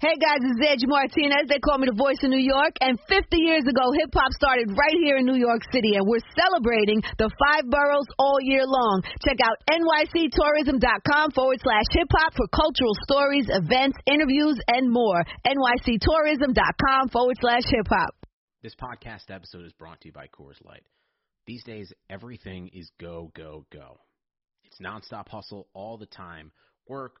Hey guys, it's Angie Martinez. They call me the voice of New York. And 50 years ago, hip hop started right here in New York City, and we're celebrating the five boroughs all year long. Check out nyctourism.com forward slash hip hop for cultural stories, events, interviews, and more. nyctourism.com forward slash hip hop. This podcast episode is brought to you by Coors Light. These days, everything is go, go, go. It's nonstop hustle all the time. Work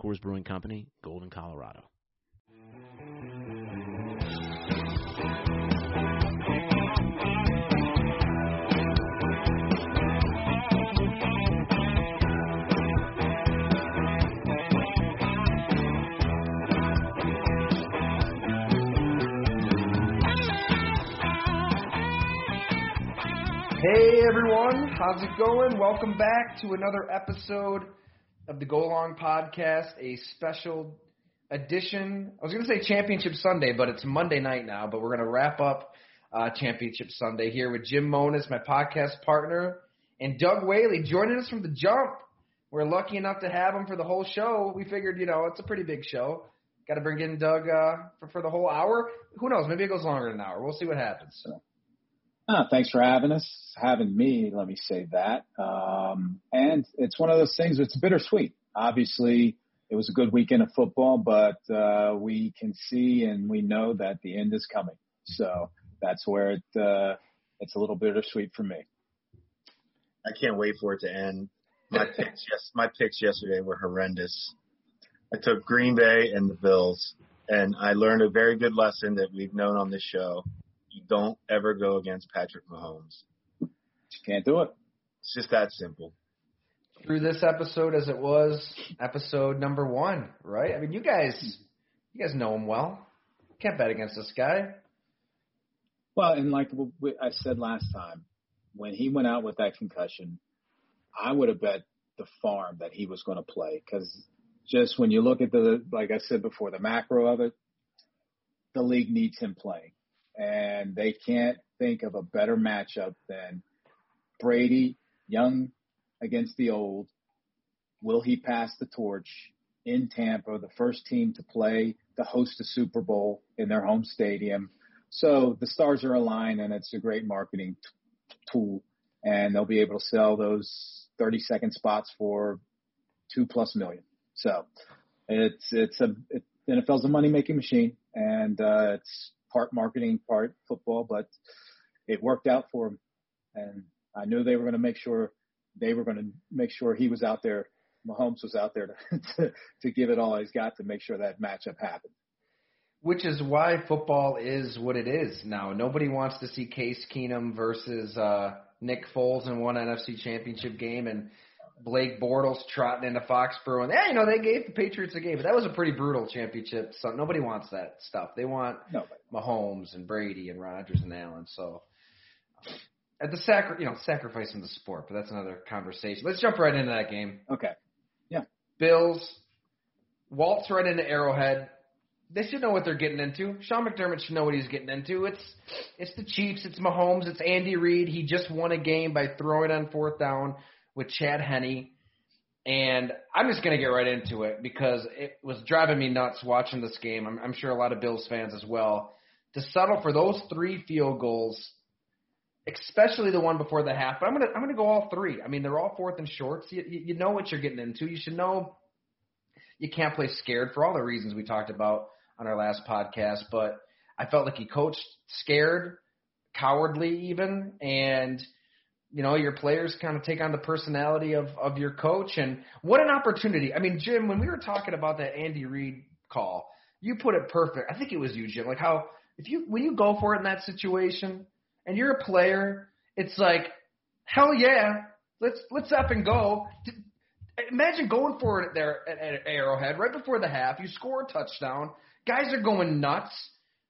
Coors Brewing Company, Golden, Colorado. Hey everyone, how's it going? Welcome back to another episode of the Go Long Podcast, a special edition. I was going to say Championship Sunday, but it's Monday night now. But we're going to wrap up uh, Championship Sunday here with Jim Monos, my podcast partner, and Doug Whaley joining us from the jump. We're lucky enough to have him for the whole show. We figured, you know, it's a pretty big show. Got to bring in Doug uh, for, for the whole hour. Who knows? Maybe it goes longer than an hour. We'll see what happens. So. Oh, thanks for having us, having me. Let me say that. Um, and it's one of those things. It's bittersweet. Obviously, it was a good weekend of football, but uh, we can see and we know that the end is coming. So that's where it uh, it's a little bittersweet for me. I can't wait for it to end. My picks, yes, my picks yesterday were horrendous. I took Green Bay and the Bills, and I learned a very good lesson that we've known on this show you don't ever go against Patrick Mahomes. You can't do it. It's just that simple. Through this episode, as it was episode number one, right? I mean, you guys, you guys know him well. Can't bet against this guy. Well, and like I said last time, when he went out with that concussion, I would have bet the farm that he was going to play because just when you look at the, like I said before, the macro of it, the league needs him playing and they can't think of a better matchup than Brady, young against the old. Will he pass the torch in Tampa, the first team to play to host a Super Bowl in their home stadium? So the stars are aligned, and it's a great marketing t- tool, and they'll be able to sell those 30 second spots for two plus million. So it's it's a it, NFL's a money making machine, and uh, it's part marketing, part football, but it worked out for him. And I knew they were going to make sure they were going to make sure he was out there. Mahomes was out there to, to, to give it all he's got to make sure that matchup happened. Which is why football is what it is now. Nobody wants to see Case Keenum versus uh, Nick Foles in one NFC Championship game, and Blake Bortles trotting into Foxborough, and yeah, you know they gave the Patriots a game, but that was a pretty brutal championship. So nobody wants that stuff. They want nobody. Mahomes and Brady and Rodgers and Allen. So at the sacri- you know, sacrificing the sport, but that's another conversation. Let's jump right into that game. Okay. Yeah. Bills waltz right into Arrowhead. They should know what they're getting into. Sean McDermott should know what he's getting into. It's it's the Chiefs, it's Mahomes, it's Andy Reid. He just won a game by throwing on fourth down with Chad Henne. And I'm just going to get right into it because it was driving me nuts watching this game. I'm, I'm sure a lot of Bills fans as well. To settle for those three field goals, especially the one before the half. But I'm gonna I'm gonna go all three. I mean, they're all fourth and shorts. You, you know what you're getting into. You should know you can't play scared for all the reasons we talked about on our last podcast. But I felt like he coached scared, cowardly even, and – you know, your players kind of take on the personality of of your coach, and what an opportunity! I mean, Jim, when we were talking about that Andy Reid call, you put it perfect. I think it was you, Jim. Like how if you when you go for it in that situation, and you're a player, it's like hell yeah, let's let's up and go. Imagine going for it there at, at Arrowhead right before the half. You score a touchdown. Guys are going nuts.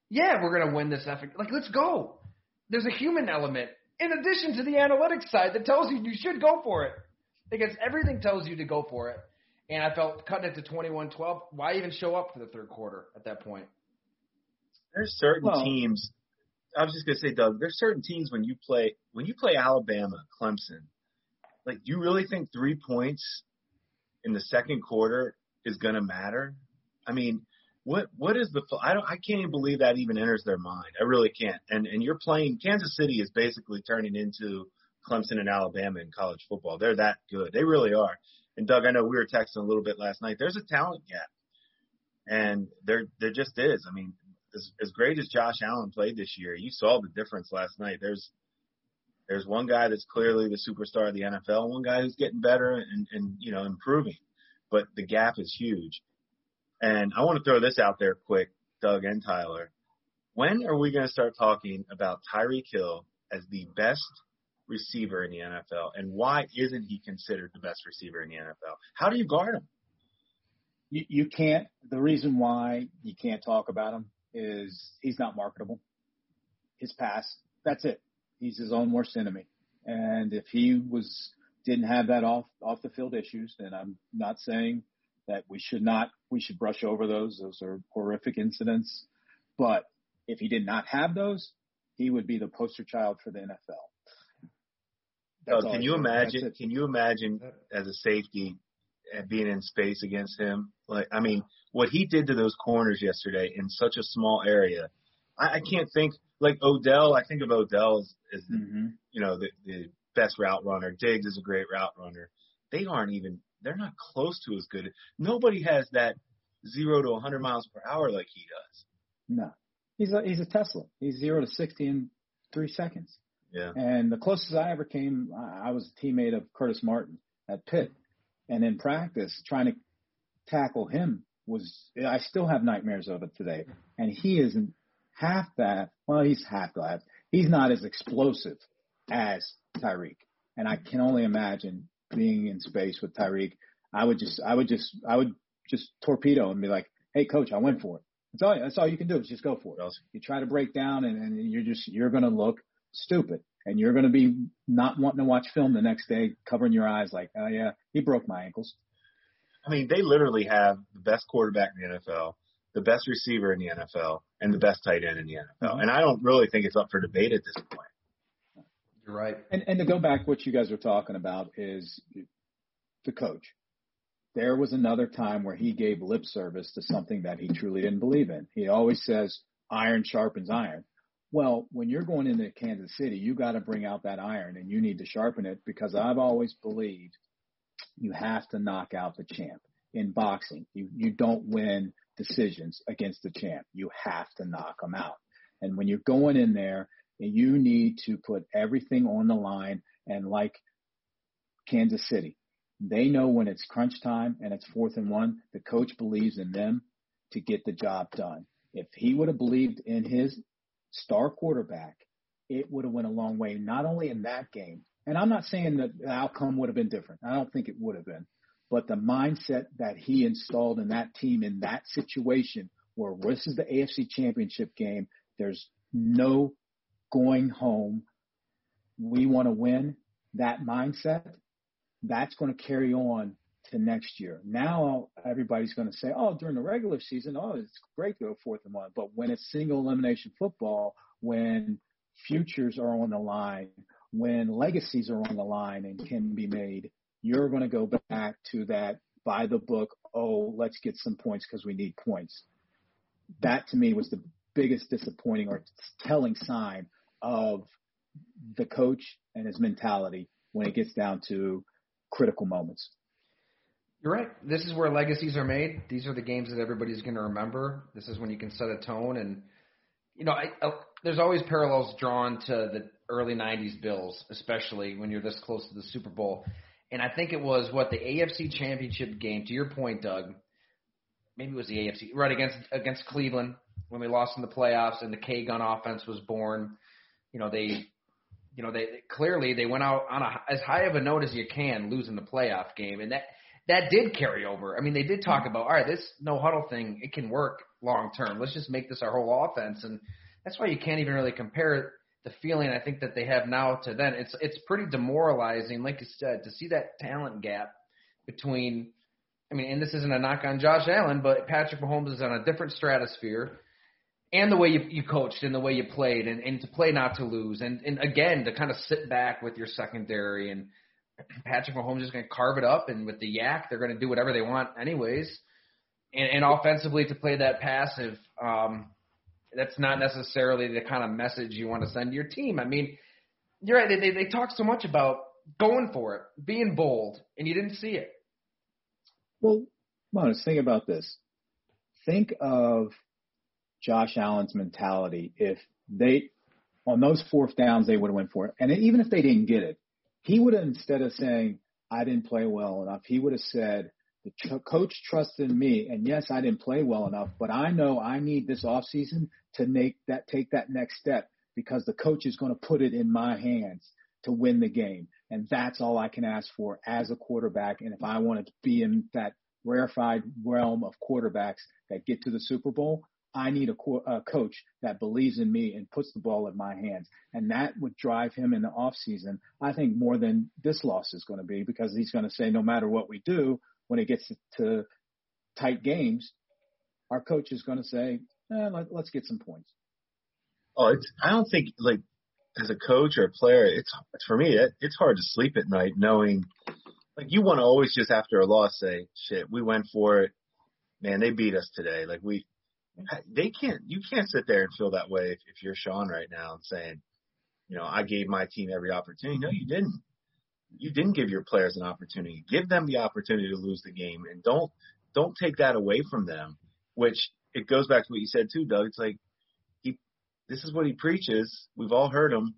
Yeah, we're gonna win this effort. Like, let's go. There's a human element in addition to the analytics side that tells you you should go for it because everything tells you to go for it. And I felt cutting it to 21-12. Why even show up for the third quarter at that point? There's certain Well- teams. I was just gonna say, Doug. There's certain teams when you play when you play Alabama, Clemson. Like, do you really think three points in the second quarter is gonna matter? I mean, what what is the? I don't. I can't even believe that even enters their mind. I really can't. And and you're playing. Kansas City is basically turning into Clemson and Alabama in college football. They're that good. They really are. And Doug, I know we were texting a little bit last night. There's a talent gap, and there there just is. I mean, as as great as Josh Allen played this year, you saw the difference last night. There's there's one guy that's clearly the superstar of the NFL, one guy who's getting better and and you know improving, but the gap is huge. And I want to throw this out there quick, Doug and Tyler. When are we going to start talking about Tyreek Hill as the best receiver in the NFL, and why isn't he considered the best receiver in the NFL? How do you guard him? You, you can't. The reason why you can't talk about him is he's not marketable. His pass, that's it. He's his own worst enemy. And if he was didn't have that off off the field issues, then I'm not saying that we should not we should brush over those. Those are horrific incidents. But if he did not have those, he would be the poster child for the NFL. That's can you imagine? Can you imagine as a safety being in space against him? Like, I mean, what he did to those corners yesterday in such a small area, I, I can't think. Like Odell, I think of Odell as, as Mhm. you know the, the best route runner. Diggs is a great route runner. They aren't even. They're not close to as good. Nobody has that zero to 100 miles per hour like he does. No, he's a he's a Tesla. He's zero to sixty in three seconds. Yeah. And the closest I ever came, I I was a teammate of Curtis Martin at Pitt, and in practice, trying to tackle him was I still have nightmares of it today. And he isn't half that. Well, he's half that. He's not as explosive as Tyreek. And I can only imagine being in space with Tyreek. I would just, I would just, I would just torpedo and be like, "Hey, coach, I went for it." That's all. That's all you can do is just go for it. Else? You try to break down, and, and you're just you're going to look stupid, and you're going to be not wanting to watch film the next day, covering your eyes like, "Oh yeah, he broke my ankles." I mean, they literally have the best quarterback in the NFL, the best receiver in the NFL, and the best tight end in the NFL. Mm-hmm. And I don't really think it's up for debate at this point. You're right. And and to go back, what you guys were talking about is the coach. There was another time where he gave lip service to something that he truly didn't believe in. He always says, "Iron sharpens iron." Well, when you're going into Kansas City, you got to bring out that iron, and you need to sharpen it because I've always believed you have to knock out the champ in boxing. You you don't win decisions against the champ. You have to knock them out. And when you're going in there, you need to put everything on the line. And like Kansas City, they know when it's crunch time and it's fourth and one, the coach believes in them to get the job done. If he would have believed in his star quarterback, it would have went a long way, not only in that game. And I'm not saying that the outcome would have been different. I don't think it would have been. But the mindset that he installed in that team in that situation where this is the AFC championship game, there's no going home. We want to win that mindset. That's going to carry on to next year. Now everybody's going to say, oh, during the regular season, oh, it's great to go fourth and one. But when it's single elimination football, when futures are on the line, when legacies are on the line and can be made, you're going to go back to that by the book. Oh, let's get some points because we need points. That to me was the biggest disappointing or telling sign of the coach and his mentality when it gets down to critical moments. You're right. This is where legacies are made. These are the games that everybody's going to remember. This is when you can set a tone, and you know, I, I, there's always parallels drawn to the early '90s Bills, especially when you're this close to the Super Bowl. And I think it was what the AFC Championship game. To your point, Doug, maybe it was the AFC right against against Cleveland when we lost in the playoffs, and the K gun offense was born. You know, they you know, they clearly they went out on a, as high of a note as you can, losing the playoff game, and that that did carry over. I mean, they did talk about all right, this no huddle thing, it can work long term. Let's just make this our whole offense, and that's why you can't even really compare the feeling I think that they have now to then. It's it's pretty demoralizing, like you said, to see that talent gap between. I mean, and this isn't a knock on Josh Allen, but Patrick Mahomes is on a different stratosphere and the way you, you coached and the way you played and, and to play not to lose and, and again to kind of sit back with your secondary and Patrick Mahomes is going to carve it up and with the YAC they're going to do whatever they want anyways and, and offensively to play that passive um, that's not necessarily the kind of message you want to send to your team. I mean, you're right. They, they, talk so much about going for it, being bold, and you didn't see it. Well, Monos, think about this. Think of Josh Allen's mentality if they on those fourth downs they would have went for it, and even if they didn't get it, he would have instead of saying I didn't play well enough, he would have said the tr- coach trusted me, and yes, I didn't play well enough, but I know I need this off season to make that take that next step because the coach is going to put it in my hands to win the game, and that's all I can ask for as a quarterback. And if I want to be in that rarefied realm of quarterbacks that get to the Super Bowl, I need a, co- a, coach that believes in me and puts the ball in my hands. And that would drive him in the off season, I think, more than this loss is going to be because he's going to say, no matter what we do, when it gets to tight games, our coach is going to say, eh, let, us get some points. Oh, it's, I don't think like as a coach or a player, it's for me, it, it's hard to sleep at night knowing like you want to always just after a loss say, shit, we went for it. Man, they beat us today. Like we, they can't, you can't sit there and feel that way if, if you're Sean right now and saying, you know, I gave my team every opportunity. No, you didn't you didn't give your players an opportunity. Give them the opportunity to lose the game, and don't don't take that away from them. Which it goes back to what you said too, Doug. It's like he, this is what he preaches. We've all heard him,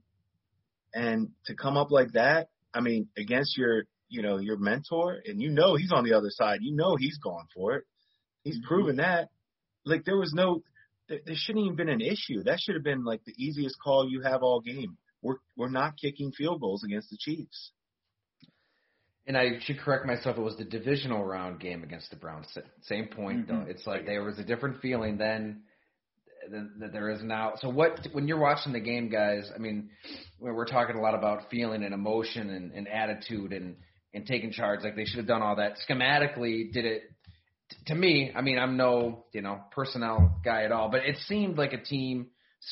and to come up like that, I mean, against your you know your mentor, and you know he's on the other side. You know he's gone for it. He's mm-hmm. proven that. Like there was no, there, there shouldn't even been an issue. That should have been like the easiest call you have all game. We're we're not kicking field goals against the Chiefs and I should correct myself. It was the divisional round game against the Browns. Same point mm-hmm. though. It's like there was a different feeling then that there is now. So what when you're watching the game, guys? I mean, we're talking a lot about feeling and emotion and, and attitude and and taking charge. Like they should have done all that schematically. Did it? To me, I mean, I'm no you know personnel guy at all, but it seemed like a team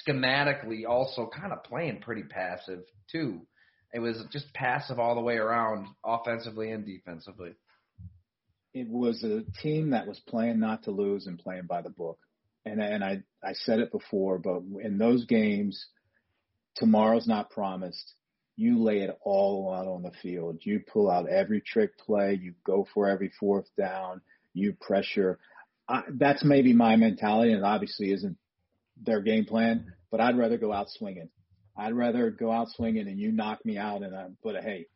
schematically also kind of playing pretty passive too. It was just passive all the way around, offensively and defensively. It was a team that was playing not to lose and playing by the book. And and I I said it before, but in those games, tomorrow's not promised. You lay it all out on the field. You pull out every trick play. You go for every fourth down. You pressure. I, that's maybe my mentality, and obviously isn't their game plan. But I'd rather go out swinging. I'd rather go out swinging and you knock me out and I, but hey,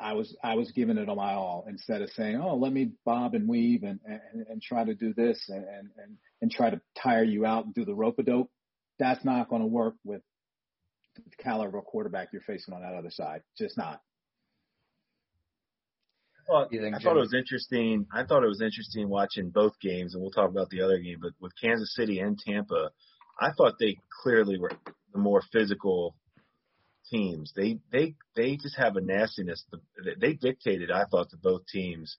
I was I was giving it my all instead of saying, oh, let me bob and weave and and, and try to do this and, and and and try to tire you out and do the rope a dope. That's not going to work with the caliber of quarterback you're facing on that other side. Just not. Well, think, I thought it was interesting. I thought it was interesting watching both games, and we'll talk about the other game. But with Kansas City and Tampa, I thought they clearly were the more physical teams. They they they just have a nastiness. They dictated, I thought, to both teams.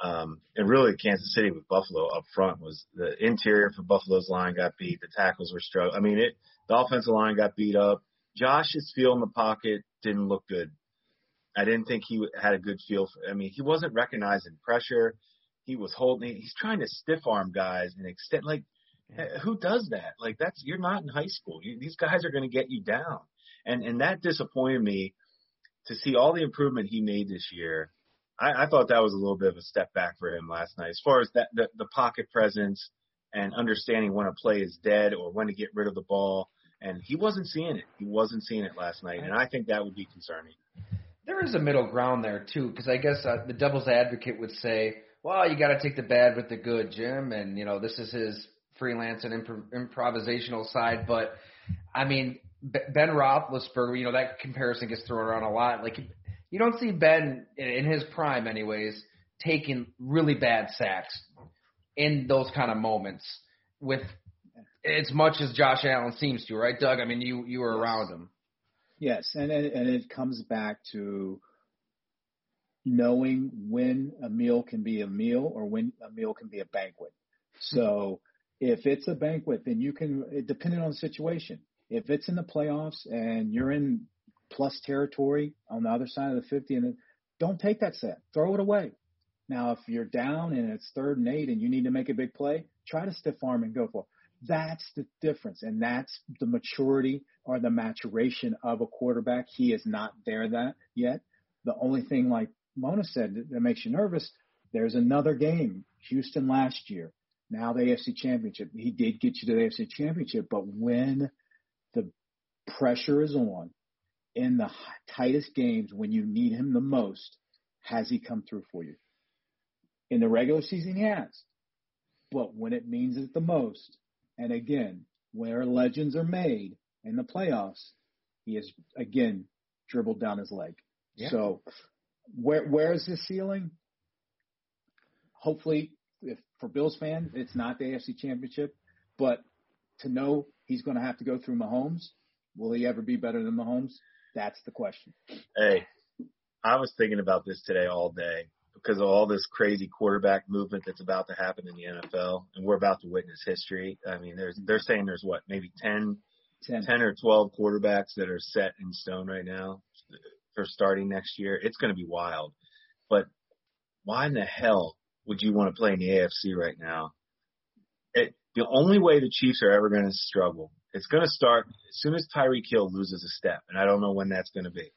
Um, and really, Kansas City with Buffalo up front was the interior for Buffalo's line got beat. The tackles were struggling. I mean, it the offensive line got beat up. Josh's feel in the pocket didn't look good. I didn't think he had a good feel. For, I mean, he wasn't recognizing pressure. He was holding. He's trying to stiff arm guys and extend like yeah. Eh, who does that? Like that's you're not in high school. You, these guys are going to get you down, and and that disappointed me to see all the improvement he made this year. I, I thought that was a little bit of a step back for him last night, as far as that the, the pocket presence and understanding when a play is dead or when to get rid of the ball. And he wasn't seeing it. He wasn't seeing it last night, and I think that would be concerning. There is a middle ground there too, because I guess uh, the devil's advocate would say, "Well, you got to take the bad with the good, Jim," and you know this is his freelance and improv- improvisational side. But I mean, Ben Roethlisberger, you know, that comparison gets thrown around a lot. Like you don't see Ben in his prime, anyways, taking really bad sacks in those kind of moments. with as much as Josh Allen seems to, right, Doug? I mean, you you were Yes. around him. Yes, and and and it comes back to knowing when a meal can be a meal or when a meal can be a banquet. Hmm. So if it's a banquet, then you can, it, depending on the situation. If it's in the playoffs and you're in plus territory on the other side of the 50, and don't take that set, throw it away. Now, if you're down and it's third and eight and you need to make a big play, try to stiff arm and go for it. That's the difference, and that's the maturity or the maturation of a quarterback. He is not there that yet. The only thing, like Mona said, that, makes you nervous. There's another game, Houston last year. Now the AFC Championship. He did get you to the AFC Championship, but when the pressure is on in the tightest games, when you need him the most, has he come through for you? In the regular season, he has. But when it means it the most, and again, where legends are made in the playoffs, he has again dribbled down his leg. Yeah. So where where is his ceiling? Hopefully, if for Bills fans, it's not the AFC Championship, but to know he's going to have to go through Mahomes, will he ever be better than Mahomes? That's the question. Hey, I was thinking about this today all day because of all this crazy quarterback movement that's about to happen in the NFL, and we're about to witness history. I mean, there's they're saying there's what maybe 10, Ten. 10 or 12 quarterbacks that are set in stone right now for starting next year. It's going to be wild. But why in the hell would you want to play in the AFC right now? It, the only way the Chiefs are ever going to struggle, it's going to start as soon as Tyreek Hill loses a step, and I don't know when that's going to be,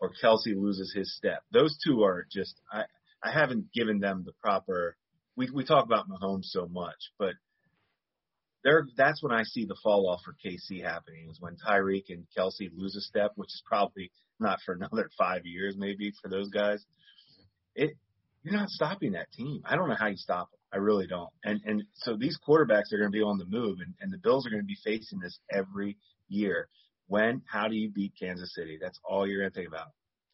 or Kelce loses his step. Those two are just I I haven't given them the proper. We we talk about Mahomes so much, but there that's when I see the fall off for KC happening is when Tyreek and Kelce lose a step, which is probably not for another five years maybe for those guys. It you're not stopping that team. I don't know how you stop them. I really don't. And and so these quarterbacks are going to be on the move, and, and the Bills are going to be facing this every year. When? How do you beat Kansas City? That's all you're going to think about.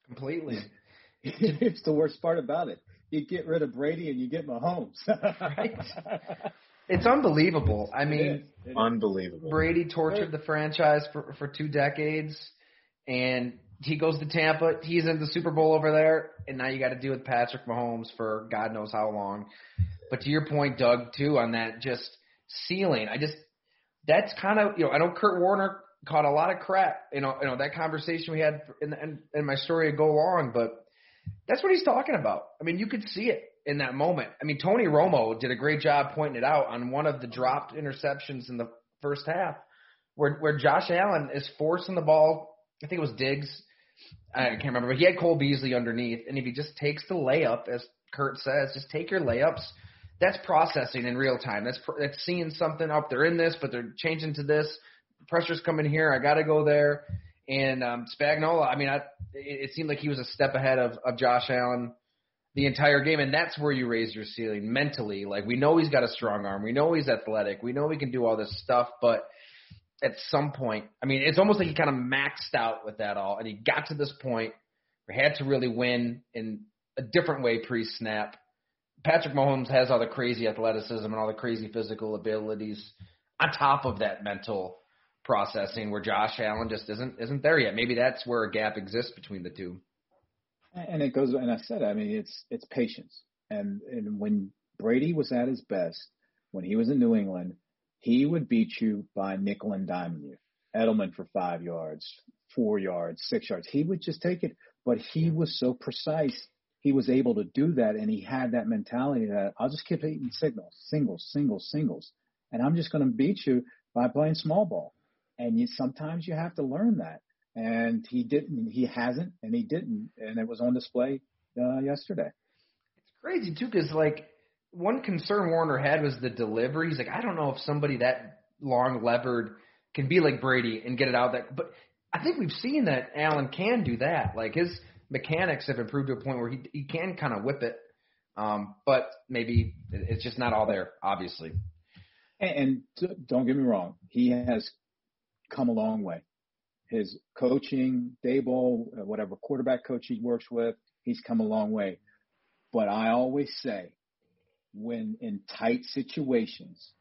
Completely. it's the worst part about it. You get rid of Brady and you get Mahomes. Right. It's unbelievable. I mean, It is. It is. Unbelievable. Brady tortured the franchise for for two decades, and he goes to Tampa. He's in the Super Bowl over there, and now you got to deal with Patrick Mahomes for God knows how long. But to your point, Doug, too, on that just ceiling, I just that's kind of you know I don't know Kurt Warner caught a lot of crap. You know, you know that conversation we had in in, in my story to go long, but that's what he's talking about. I mean, you could see it in that moment. I mean, Tony Romo did a great job pointing it out on one of the dropped interceptions in the first half, where where Josh Allen is forcing the ball. I think it was Diggs. I can't remember, but he had Cole Beasley underneath, and if he just takes the layup, as Kurt says, just take your layups. That's processing in real time. That's that's seeing something up. They're in this, but they're changing to this. Pressure's coming here. I got to go there. And um, Spagnuolo, I mean, I, it, it seemed like he was a step ahead of, of Josh Allen the entire game, and that's where you raise your ceiling mentally. Like we know he's got a strong arm, we know he's athletic, we know he can do all this stuff, but at some point, I mean, it's almost like he kind of maxed out with that all, and he got to this point where he had to really win in a different way pre-snap. Patrick Mahomes has all the crazy athleticism and all the crazy physical abilities on top of that mental processing where Josh Allen just isn't isn't there yet. Maybe that's where a gap exists between the two. And it goes, and I said, I mean, it's it's patience. And and when Brady was at his best, when he was in New England, he would beat you by nickel and diming you. Edelman for five yards, four yards, six yards. He would just take it, but he was so precise. He was able to do that, and he had that mentality that I'll just keep hitting signals, singles, singles, singles, and I'm just going to beat you by playing small ball. And you sometimes you have to learn that and he didn't. He hasn't, and he didn't, and it was on display uh, yesterday. It's crazy too, because like one concern Warner had was the delivery. He's like, I don't know if somebody that long levered can be like Brady and get it out that. But I think we've seen that Allen can do that. Like his mechanics have improved to a point where he he can kind of whip it. Um, but maybe it's just not all there, obviously. And, and don't get me wrong, he has come a long way. His coaching, Daboll, uh, whatever quarterback coach he works with, he's come a long way. But I always say, when in tight situations,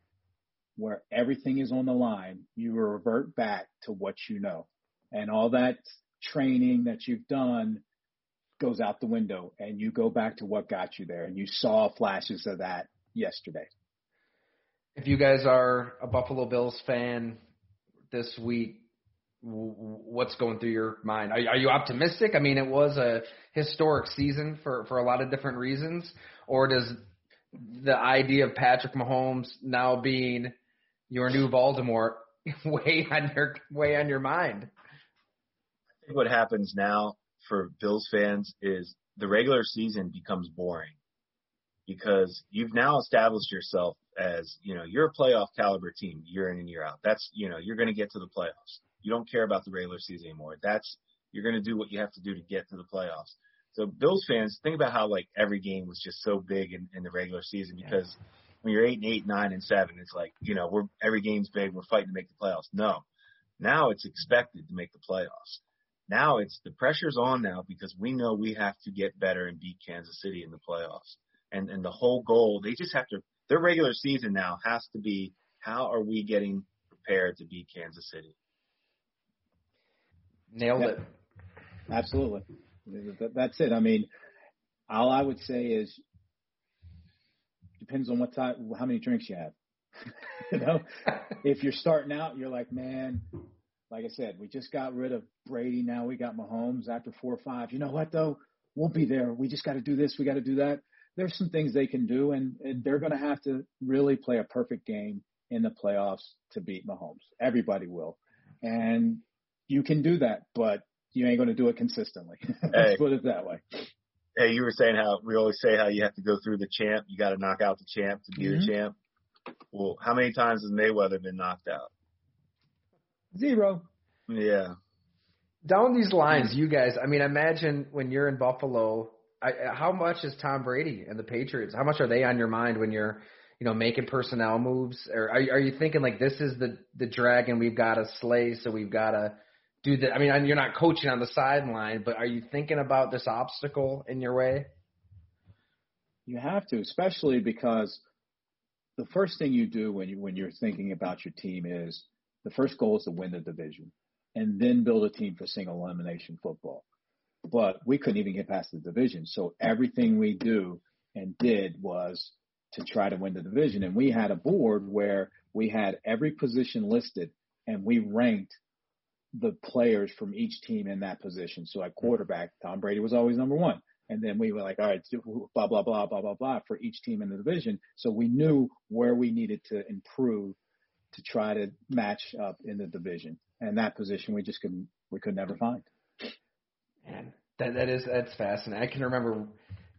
where everything is on the line, you revert back to what you know. And all that training that you've done goes out the window and you go back to what got you there. And you saw flashes of that yesterday. If you guys are a Buffalo Bills fan this week, what's going through your mind? Are, are you optimistic? I mean, it was a historic season for, for a lot of different reasons. Or does the idea of Patrick Mahomes now being your new Voldemort weigh on your weigh on your mind? I think what happens now for Bills fans is the regular season becomes boring because you've now established yourself as, you know, you're a playoff caliber team year in and year out. That's, you know, you're going to get to the playoffs. You don't care about the regular season anymore. That's, you're going to do what you have to do to get to the playoffs. So Bills fans, think about how like every game was just so big in, in the regular season because when you're eight and eight, nine and seven, it's like, you know, we're every game's big, we're fighting to make the playoffs. No. Now it's expected to make the playoffs. Now it's the pressure's on now because we know we have to get better and beat Kansas City in the playoffs. And and the whole goal, they just have to their regular season now has to be how are we getting prepared to beat Kansas City? Nailed it. Absolutely. That's it. I mean, all I would say is depends on what type, how many drinks you have. you know, if you're starting out, you're like, man, like I said, we just got rid of Brady. Now we got Mahomes after four or five. You know what though? We'll be there. We just got to do this. We got to do that. There's some things they can do, and, and they're going to have to really play a perfect game in the playoffs to beat Mahomes. Everybody will, and you can do that, but you ain't going to do it consistently. Let's hey, put it that way. Hey, you were saying how we always say how you have to go through the champ. You got to knock out the champ to be mm-hmm. the champ. Well, how many times has Mayweather been knocked out? Zero. Yeah. Down these lines, you guys. I mean, imagine when you're in Buffalo. I, how much is Tom Brady and the Patriots? How much are they on your mind when you're, you know, making personnel moves? Or are, are you thinking like this is the the dragon we've got to slay, so we've got to do that? I mean, you're not coaching on the sideline, but are you thinking about this obstacle in your way? You have to, especially because the first thing you do when you when you're thinking about your team is the first goal is to win the division, and then build a team for single elimination football. But we couldn't even get past the division, so everything we do and did was to try to win the division. And we had a board where we had every position listed, and we ranked the players from each team in that position. So at quarterback, Tom Brady was always number one. And then we were like, all right, blah, blah, blah, blah, blah, blah for each team in the division. So we knew where we needed to improve to try to match up in the division. And that position we just couldn't, we could never find. Man, that, that is, that's fascinating. I can remember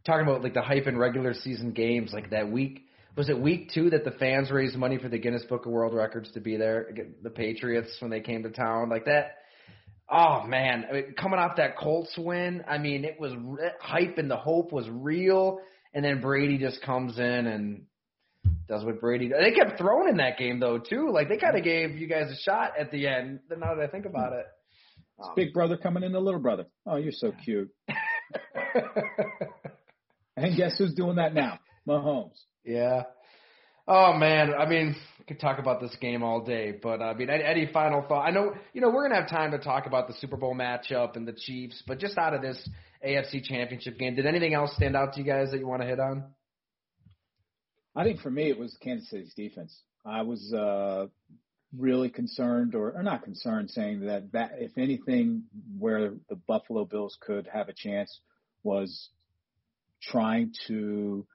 talking about like the hype in regular season games, like that week was it week two that the fans raised money for the Guinness Book of World Records to be there? The Patriots when they came to town, like that. Oh man, I mean, coming off that Colts win, I mean, it was hype and the hope was real. And then Brady just comes in and does what Brady. They kept throwing in that game though too. Like they kind of gave you guys a shot at the end. Now that I think about it, um, big brother coming in the little brother. Oh, you're so cute. and guess who's doing that now? Mahomes. Yeah. Oh man, I mean, we could talk about this game all day, but I mean, any final thought? I know, you know, we're gonna have time to talk about the Super Bowl matchup and the Chiefs, but just out of this AFC Championship game, did anything else stand out to you guys that you want to hit on? I think for me, it was Kansas City's defense. I was uh, really concerned, or, or not concerned, saying that that if anything, where the Buffalo Bills could have a chance was trying to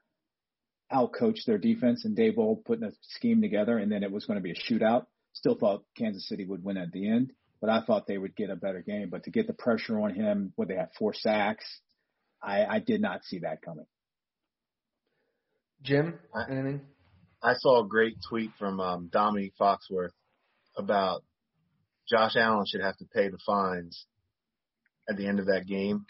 outcoach their defense and Daboll putting a scheme together, and then it was going to be a shootout. Still thought Kansas City would win at the end, but I thought they would get a better game. But to get the pressure on him, where they had four sacks, I, I did not see that coming. Jim, anything? I saw a great tweet from um, Dominique Foxworth about Josh Allen should have to pay the fines at the end of that game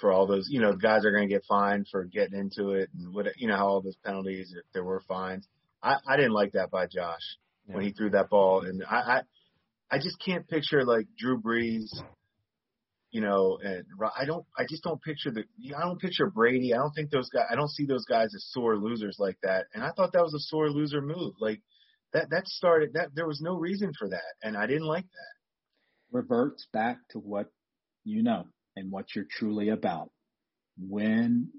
for all those, you know, guys are going to get fined for getting into it and what, you know, how all those penalties, if there were fines. I, I didn't like that by Josh yeah. when he threw that ball. And I, I, I just can't picture like Drew Brees, you know, and I don't, I just don't picture the, I don't picture Brady. I don't think those guys, I don't see those guys as sore losers like that. And I thought that was a sore loser move. Like that that started that there was no reason for that, and I didn't like that. Reverts back to what you know and what you're truly about. When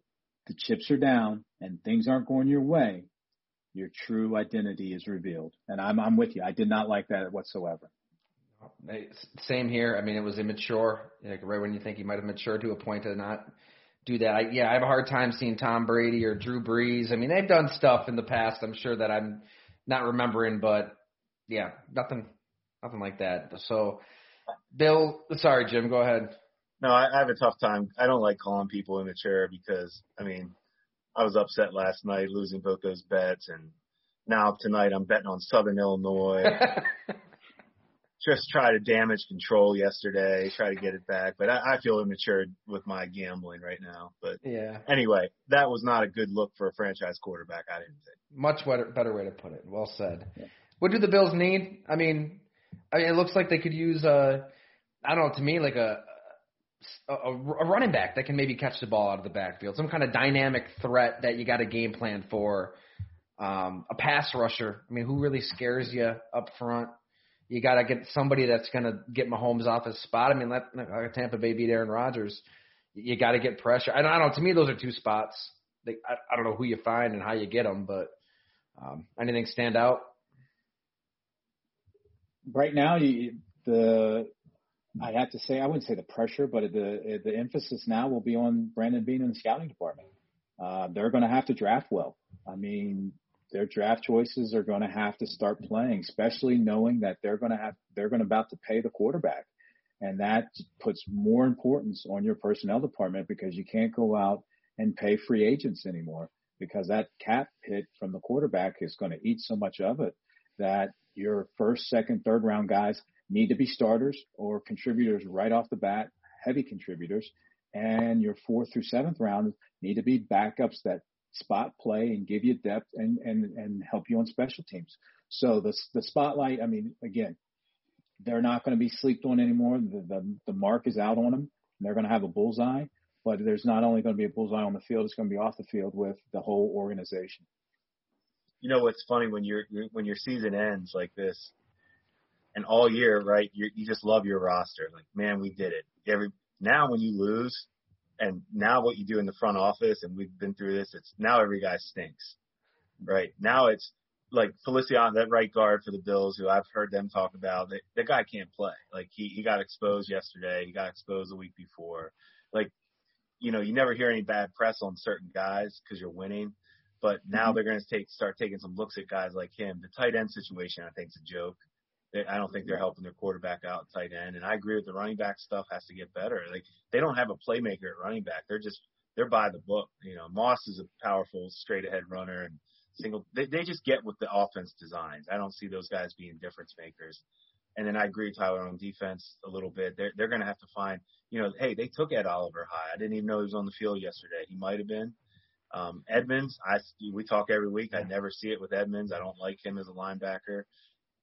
the chips are down and things aren't going your way, your true identity is revealed. And I'm I'm with you. I did not like that whatsoever. Same here. I mean, it was immature. Like right when you think he might have matured to a point to not do that. I, yeah, I have a hard time seeing Tom Brady or Drew Brees. I mean, they've done stuff in the past. I'm sure that I'm not remembering, but yeah, nothing, nothing like that. So, Bill, sorry, Jim, go ahead. No, I, I have a tough time. I don't like calling people immature because, I mean, I was upset last night losing both those bets, and now tonight I'm betting on Southern Illinois. Just try to damage control yesterday, try to get it back, but I, I feel immature with my gambling right now. But yeah. Anyway, that was not a good look for a franchise quarterback. I didn't think. Much better, better way to put it. Well said. Yeah. What do the Bills need? I mean, I mean, it looks like they could use a, I don't know, to me like a a, a running back that can maybe catch the ball out of the backfield, some kind of dynamic threat that you got a game plan for. Um, a pass rusher. I mean, who really scares you up front? You got to get somebody that's going to get Mahomes off his spot. I mean, let like Tampa Bay beat Aaron Rodgers. You got to get pressure. I don't, I don't. To me, those are two spots. I, I don't know who you find and how you get them, but um, anything stand out? Right now, you, the I have to say, I wouldn't say the pressure, but the the emphasis now will be on Brandon Beane and the scouting department. Uh, they're going to have to draft well. I mean, their draft choices are going to have to start playing, especially knowing that they're going to have they're going to about to pay the quarterback, and that puts more importance on your personnel department because you can't go out and pay free agents anymore because that cap hit from the quarterback is going to eat so much of it that your first, second, third round guys need to be starters or contributors right off the bat, heavy contributors. And your fourth through seventh round need to be backups that spot play and give you depth and, and, and help you on special teams. So the, the spotlight, I mean, again, they're not going to be slept on anymore. The, the, the mark is out on them. They're going to have a bullseye, but there's not only going to be a bullseye on the field, it's going to be off the field with the whole organization. You know what's funny when your when your season ends like this, and all year, right? You you just love your roster. Like, man, we did it. Every now when you lose, and now what you do in the front office, and we've been through this. It's now every guy stinks, right? Now it's like Feliciano, that right guard for the Bills, who I've heard them talk about. That the guy can't play. Like he he got exposed yesterday. He got exposed the week before. Like, you know, you never hear any bad press on certain guys because you're winning. But now mm-hmm. they're going to take start taking some looks at guys like him. The tight end situation, I think, is a joke. I don't think they're helping their quarterback out tight end. And I agree with the running back stuff has to get better. Like they don't have a playmaker at running back. They're just they're by the book. You know, Moss is a powerful straight ahead runner and single. They, they just get what the offense designs. I don't see those guys being difference makers. And then I agree, Tyler, on defense a little bit. They're they're going to have to find, you know, hey, they took Ed Oliver high. I didn't even know he was on the field yesterday. He might have been. Um, Edmunds, I we talk every week. I never see it with Edmunds. I don't like him as a linebacker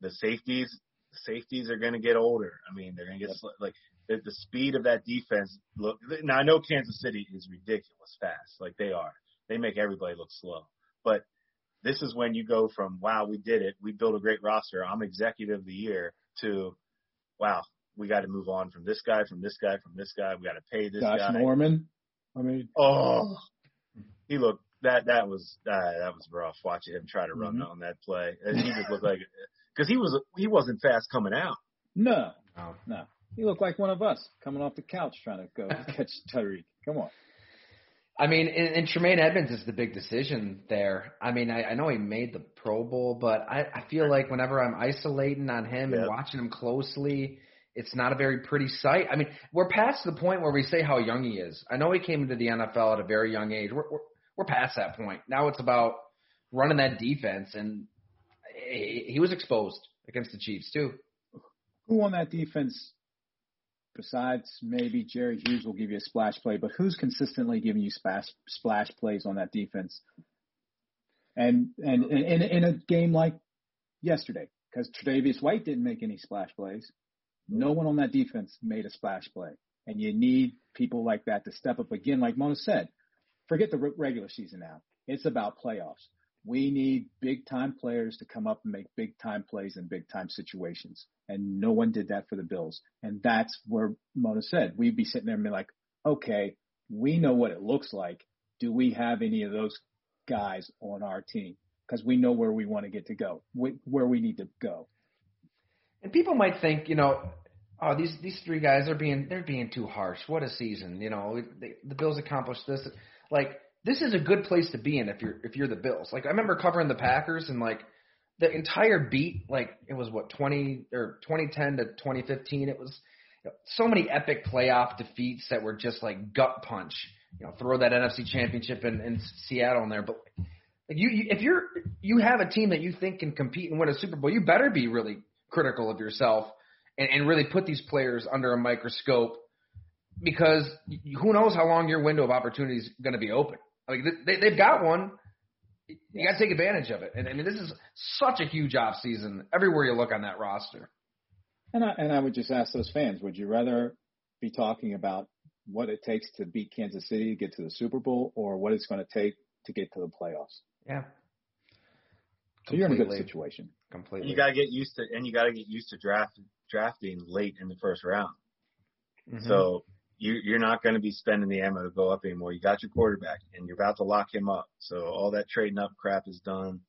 the safeties, the safeties are going to get older. I mean, they're going to get like the, the speed of that defense. Look, now I know Kansas City is ridiculous fast, like they are. They make everybody look slow, but this is when you go from wow, we did it, we built a great roster, I'm executive of the year, to wow, we got to move on from this guy, from this guy, from this guy. We got to pay this Josh guy. Norman. I mean, oh, he looked that that was uh, that was rough watching him try to run mm-hmm. on that play. And he just looked like because he was he wasn't fast coming out. No, no, no. He looked like one of us coming off the couch trying to go catch Tyreek. Come on. I mean, and, and Tremaine Edmunds is the big decision there. I mean, I, I know he made the Pro Bowl, but I, I feel like whenever I'm isolating on him yep. and watching him closely, it's not a very pretty sight. I mean, we're past the point where we say how young he is. I know he came into the NFL at a very young age. We're we're, we're past that point. Now it's about running that defense, and he was exposed against the Chiefs too. Who on that defense, besides maybe Jerry Hughes, will give you a splash play? But who's consistently giving you splash splash plays on that defense? And and in, in a game like yesterday, because Tre'Davious White didn't make any splash plays, no one on that defense made a splash play, and you need people like that to step up again. Like Mona said, forget the regular season now. It's about playoffs we need big time players to come up and make big time plays in big time situations. And no one did that for the Bills. And that's where Mona said, we'd be sitting there and be like, okay, we know what it looks like. Do we have any of those guys on our team? Because we know where we want to get to go, where we need to go. And people might think, you know, oh, these these three guys are being they're being too harsh. What a season, you know. They, the Bills accomplished this. Like this is a good place to be in if you're if you're the Bills. Like I remember covering the Packers and like the entire beat, like it was what twenty or twenty ten to twenty fifteen. It was so many epic playoff defeats that were just like gut punch. You know, throw that NFC Championship in, in Seattle in there, but. You, you, if you're you have a team that you think can compete and win a Super Bowl, you better be really critical of yourself and, and really put these players under a microscope because who knows how long your window of opportunity is going to be open. Like they, they've got one. You got to take advantage of it. And I mean, this is such a huge off season everywhere you look on that roster. And I, and I would just ask those fans: Would you rather be talking about what it takes to beat Kansas City to get to the Super Bowl, or what it's going to take to get to the playoffs? Yeah. So you're in a good situation. Completely. You got to get used to, and you got to get used to draft drafting late in the first round. Mm-hmm. So you, you're not going to be spending the ammo to go up anymore. You got your quarterback, and you're about to lock him up. So all that trading up crap is done.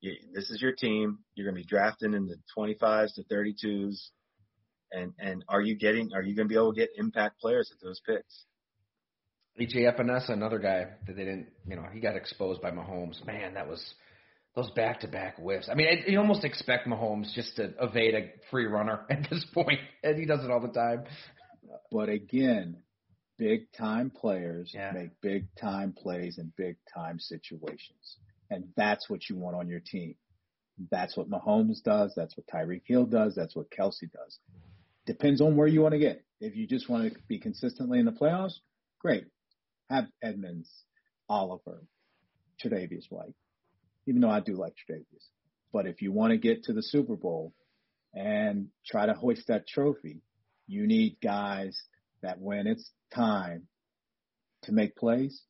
You, this is your team. You're going to be drafting in the 25s to 32s, and and are you getting? Are you going to be able to get impact players at those picks? EJ Epenesa, another guy that they didn't, you know, he got exposed by Mahomes. Man, that was those back-to-back whiffs. I mean, you almost expect Mahomes just to evade a free runner at this point, and he does it all the time. But again, big time players yeah. make big time plays in big time situations. And that's what you want on your team. That's what Mahomes does. That's what Tyreek Hill does. That's what Kelce does. Depends on where you want to get. If you just want to be consistently in the playoffs, great. Have Edmunds, Oliver, Tre'Davious White. Even though I do like Tre'Davious. But if you want to get to the Super Bowl and try to hoist that trophy, you need guys that when it's time to make plays,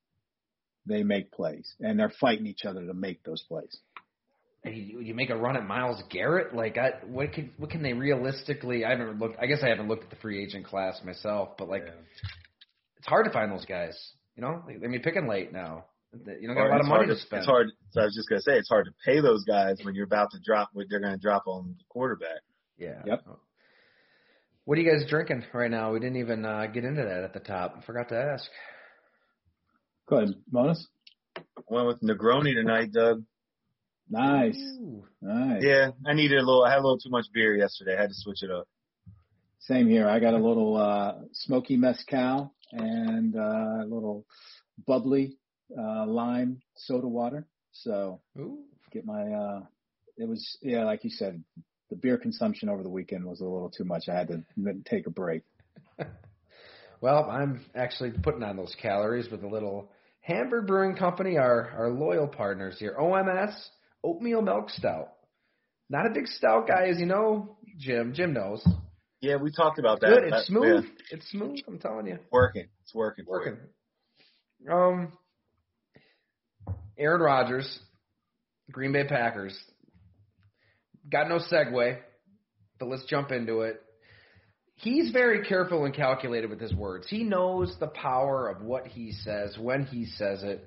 they make plays, and they're fighting each other to make those plays. You, you make a run at Myles Garrett, like I, what can what can they realistically? I haven't looked. I guess I haven't looked at the free agent class myself, but like, yeah. it's hard to find those guys. You know, I mean, picking late now. You don't got a lot of money to, to spend. It's hard. So I was just gonna say, it's hard to pay those guys when you're about to drop what they're gonna drop on the quarterback. Yeah. Yep. Oh. What are you guys drinking right now? We didn't even uh, get into that at the top. I forgot to ask. Go ahead, Monos. Went with Negroni tonight, Doug. Nice. Ooh. Nice. Yeah, I needed a little. I had a little too much beer yesterday. I had to switch it up. Same here. I got a little uh, smoky mezcal and uh, a little bubbly uh, lime soda water. So Ooh. get my. Uh, it was yeah, like you said, the beer consumption over the weekend was a little too much. I had to take a break. well, I'm actually putting on those calories with a little Hamburg Brewing Company, our our loyal partners here. OMS Oatmeal Milk Stout. Not a big stout guy, as you know, Jim. Jim knows. Yeah, we talked about that. Good. It's smooth. Yeah. It's smooth. I'm telling you. Working. It's working. Working. Um, Aaron Rodgers, Green Bay Packers. Got no segue, but let's jump into it. He's very careful and calculated with his words. He knows the power of what he says when he says it.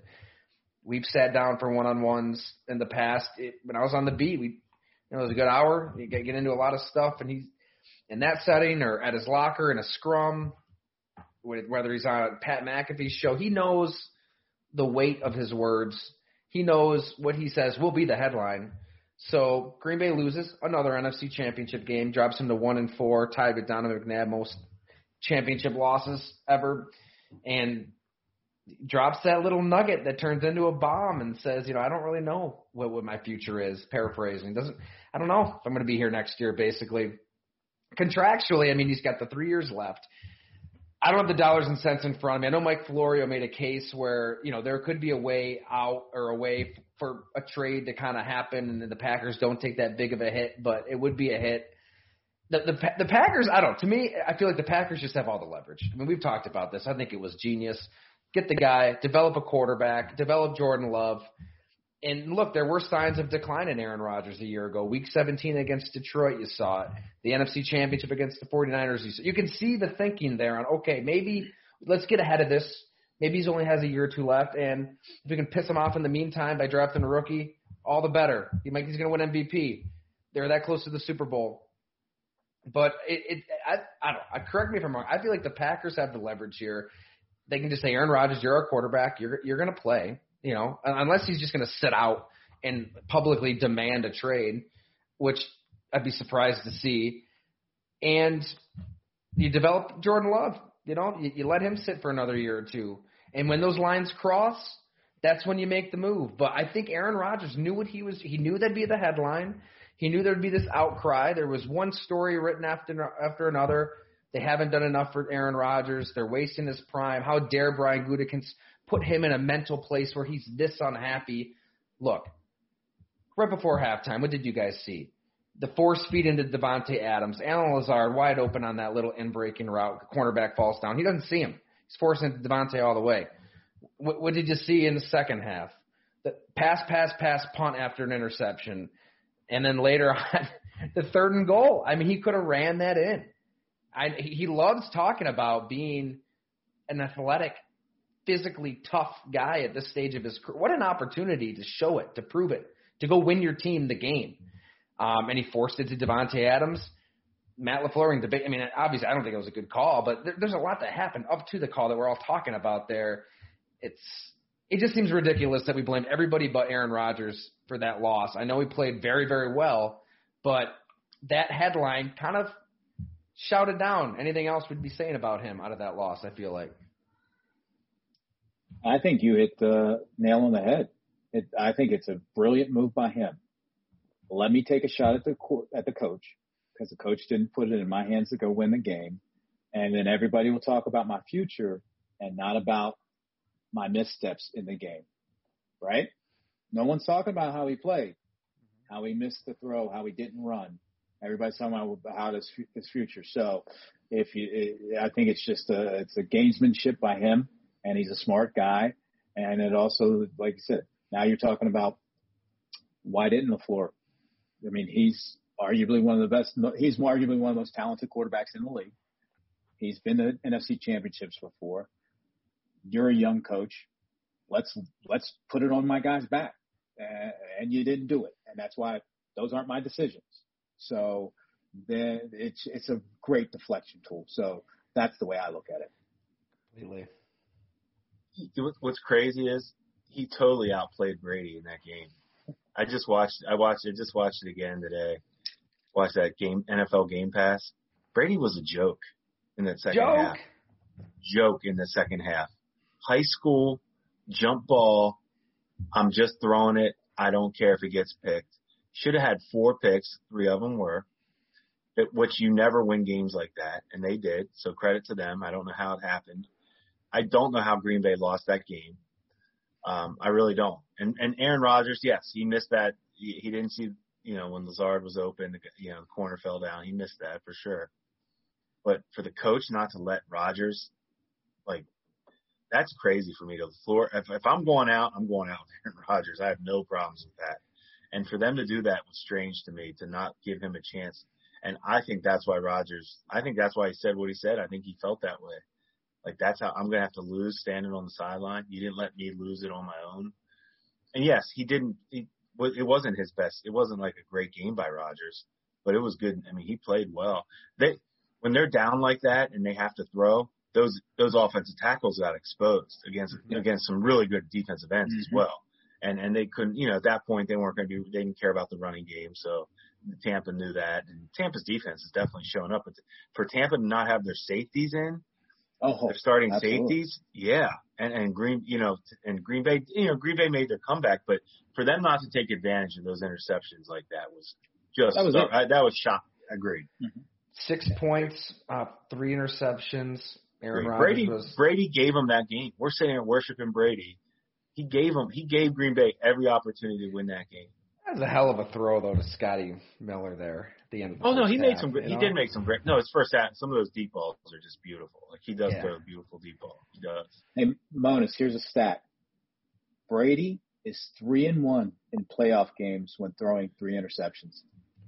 We've sat down for one-on-ones in the past. It, when I was on the beat, we you know, it was a good hour. You get, into a lot of stuff, and he's in that setting or at his locker in a scrum, whether he's on Pat McAfee's show. He knows the weight of his words. He knows what he says will be the headline. So Green Bay loses another NFC Championship game, drops him to one and four, tied with Donovan McNabb most championship losses ever, and drops that little nugget that turns into a bomb and says, you know, I don't really know what, what my future is. Paraphrasing doesn't. I don't know if I'm going to be here next year. Basically, contractually, I mean, he's got the three years left. I don't have the dollars and cents in front of me. I know Mike Florio made a case where you know there could be a way out or a way for a trade to kind of happen, and the Packers don't take that big of a hit, but it would be a hit. The, the the Packers, I don't. To me, I feel like the Packers just have all the leverage. I mean, we've talked about this. I think it was genius. Get the guy, develop a quarterback, develop Jordan Love, and look, there were signs of decline in Aaron Rodgers a year ago. Week 17 against Detroit, you saw it. The NFC Championship against the 49ers, you, saw. you can see the thinking there on, okay, maybe let's get ahead of this. Maybe he only has a year or two left, and if we can piss him off in the meantime by drafting a rookie, all the better. He might he's going to win MVP. They're that close to the Super Bowl. But it, it I, I don't. I correct me if I'm wrong. I feel like the Packers have the leverage here. They can just say, Aaron Rodgers, you're our quarterback. You're you're going to play. You know, unless he's just going to sit out and publicly demand a trade, which I'd be surprised to see. And you develop Jordan Love. You know, you, you let him sit for another year or two. And when those lines cross, that's when you make the move. But I think Aaron Rodgers knew what he was. He knew that'd be the headline. He knew there'd be this outcry. There was one story written after after another. They haven't done enough for Aaron Rodgers. They're wasting his prime. How dare Brian Gutekunst put him in a mental place where he's this unhappy? Look, right before halftime, what did you guys see? The force feed into Davante Adams. Allen Lazard wide open on that little in breaking route. The cornerback falls down. He doesn't see him. He's forcing Davante all the way. What, what did you see in the second half? The pass, pass, pass, punt after an interception. And then later on, the third and goal. I mean, he could have ran that in. I, he loves talking about being an athletic, physically tough guy at this stage of his career. What an opportunity to show it, to prove it, to go win your team the game. Um, and he forced it to Davante Adams. Matt LaFleur and debate. I mean, obviously, I don't think it was a good call, but there, there's a lot that happened up to the call that we're all talking about there. It's it just seems ridiculous that we blame everybody but Aaron Rodgers for that loss. I know he played very, very well, but that headline kind of shouted down anything else we'd be saying about him out of that loss. I feel like. I think you hit the nail on the head. It, I think it's a brilliant move by him. Let me take a shot at the at the coach because the coach didn't put it in my hands to go win the game, and then everybody will talk about my future and not about my missteps in the game, right? No one's talking about how he played, how he missed the throw, how he didn't run. Everybody's talking about how his future. So, if you, it, I think it's just a it's a gamesmanship by him, and he's a smart guy, and it also, like you said, now you're talking about why didn't LaFleur? I mean, he's arguably one of the best. He's arguably one of the most talented quarterbacks in the league. He's been to NFC championships before you're a young coach. Let's let's put it on my guy's back, and you didn't do it, and that's why those aren't my decisions. So then it's it's a great deflection tool. So that's the way I look at it. What's crazy is he totally outplayed Brady in that game. I just watched. I watched I Just watched it again today. Watched that game. NFL Game Pass. Brady was a joke in that second joke. half. Joke in the second half high school jump ball. I'm just throwing it. I don't care if it gets picked. Should have had four picks. Three of them were, which you never win games like that, and they did. So credit to them. I don't know how it happened. I don't know how Green Bay lost that game. Um, I really don't. And and Aaron Rodgers, yes, he missed that. He, he didn't see, you know, when Lazard was open, you know, the corner fell down. He missed that for sure. But for the coach not to let Rodgers, like that's crazy for me to the floor. If, if I'm going out, I'm going out with Aaron Rodgers. I have no problems with that. And for them to do that was strange to me to not give him a chance. And I think that's why Rodgers. I think that's why he said what he said. I think he felt that way. Like that's how I'm gonna have to lose standing on the sideline. You didn't let me lose it on my own. And yes, he didn't. He, it wasn't his best. It wasn't like a great game by Rodgers, but it was good. I mean, he played well. They when they're down like that and they have to throw, those those offensive tackles got exposed against yeah. against some really good defensive ends mm-hmm. as well. And and they couldn't, you know, at that point they weren't going to be, they didn't care about the running game. So Tampa knew that, and Tampa's defense is definitely showing up. But for Tampa to not have their safeties in, oh, their starting absolutely. safeties, yeah, and and Green, you know, and Green Bay, you know, Green Bay made their comeback, but for them not to take advantage of those interceptions like that was just that was, uh, I, that was shocking. Agreed. Mm-hmm. Six points, uh, three interceptions. Aaron Rodgers Brady was Brady gave him that game. We're sitting here worshiping Brady. He gave him he gave Green Bay every opportunity to win that game. That was a hell of a throw though to Scotty Miller there at the end. Of the oh no, he half, made some. He know? did make some great. No, his first half. Some of those deep balls are just beautiful. Like he does Yeah. throw a beautiful deep ball. He does. Hey, Monos, here's a stat. Brady is three and one in playoff games when throwing three interceptions.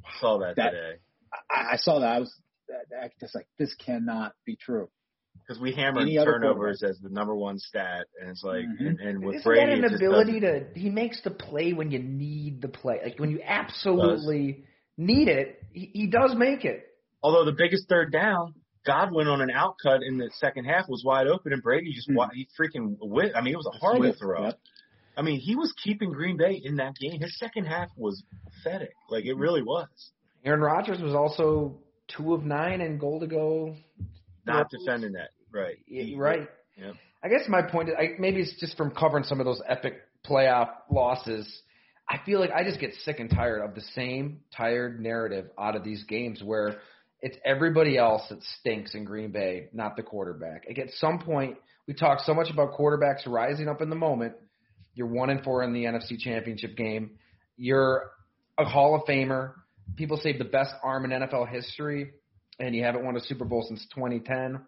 I Saw that, That- today I, I saw that. I was that, that, just like this cannot be true. because we hammered turnovers as the number one stat, and it's like, Mhm. and, and with Isn't Brady, that an ability to? He makes the play when you need the play, like when you absolutely need it. He, he does make it. Although the biggest third down, Godwin on an out cut in the second half was wide open, and Brady just hmm. wa he freaking whip. I mean, it was a horrible Swift, throw. yep. I mean, he was keeping Green Bay in that game. His second half was pathetic. Like it really was. Aaron Rodgers was also two of nine and goal to go. Not Yeah. defending that, right? He- Right. Yep. I guess my point is, I, maybe it's just from covering some of those epic playoff losses. I feel like I just get sick and tired of the same tired narrative out of these games where it's everybody else that stinks in Green Bay, not the quarterback. Like at some point, we talk so much about quarterbacks rising up in the moment. You're one and four in the NFC Championship game. You're a Hall of Famer. People say the best arm in NFL history, and you haven't won a Super Bowl since 2010.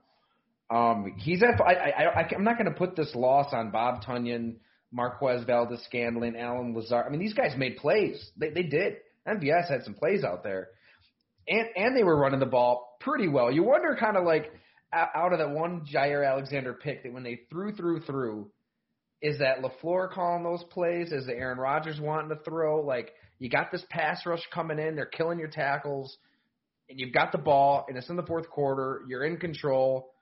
Um, he's at. I, I, I, I'm not going to put this loss on Bob Tonyan, Marquez Valdez Scandlin, Allen Lazard. I mean, these guys made plays. They they did. MVS had some plays out there, and and they were running the ball pretty well. You wonder kind of like out of that one Jaire Alexander pick that when they threw through through, is that LaFleur calling those plays? Is it Aaron Rodgers wanting to throw? Like you got this pass rush coming in, they're killing your tackles, and you've got the ball, and it's in the fourth quarter. You're in control.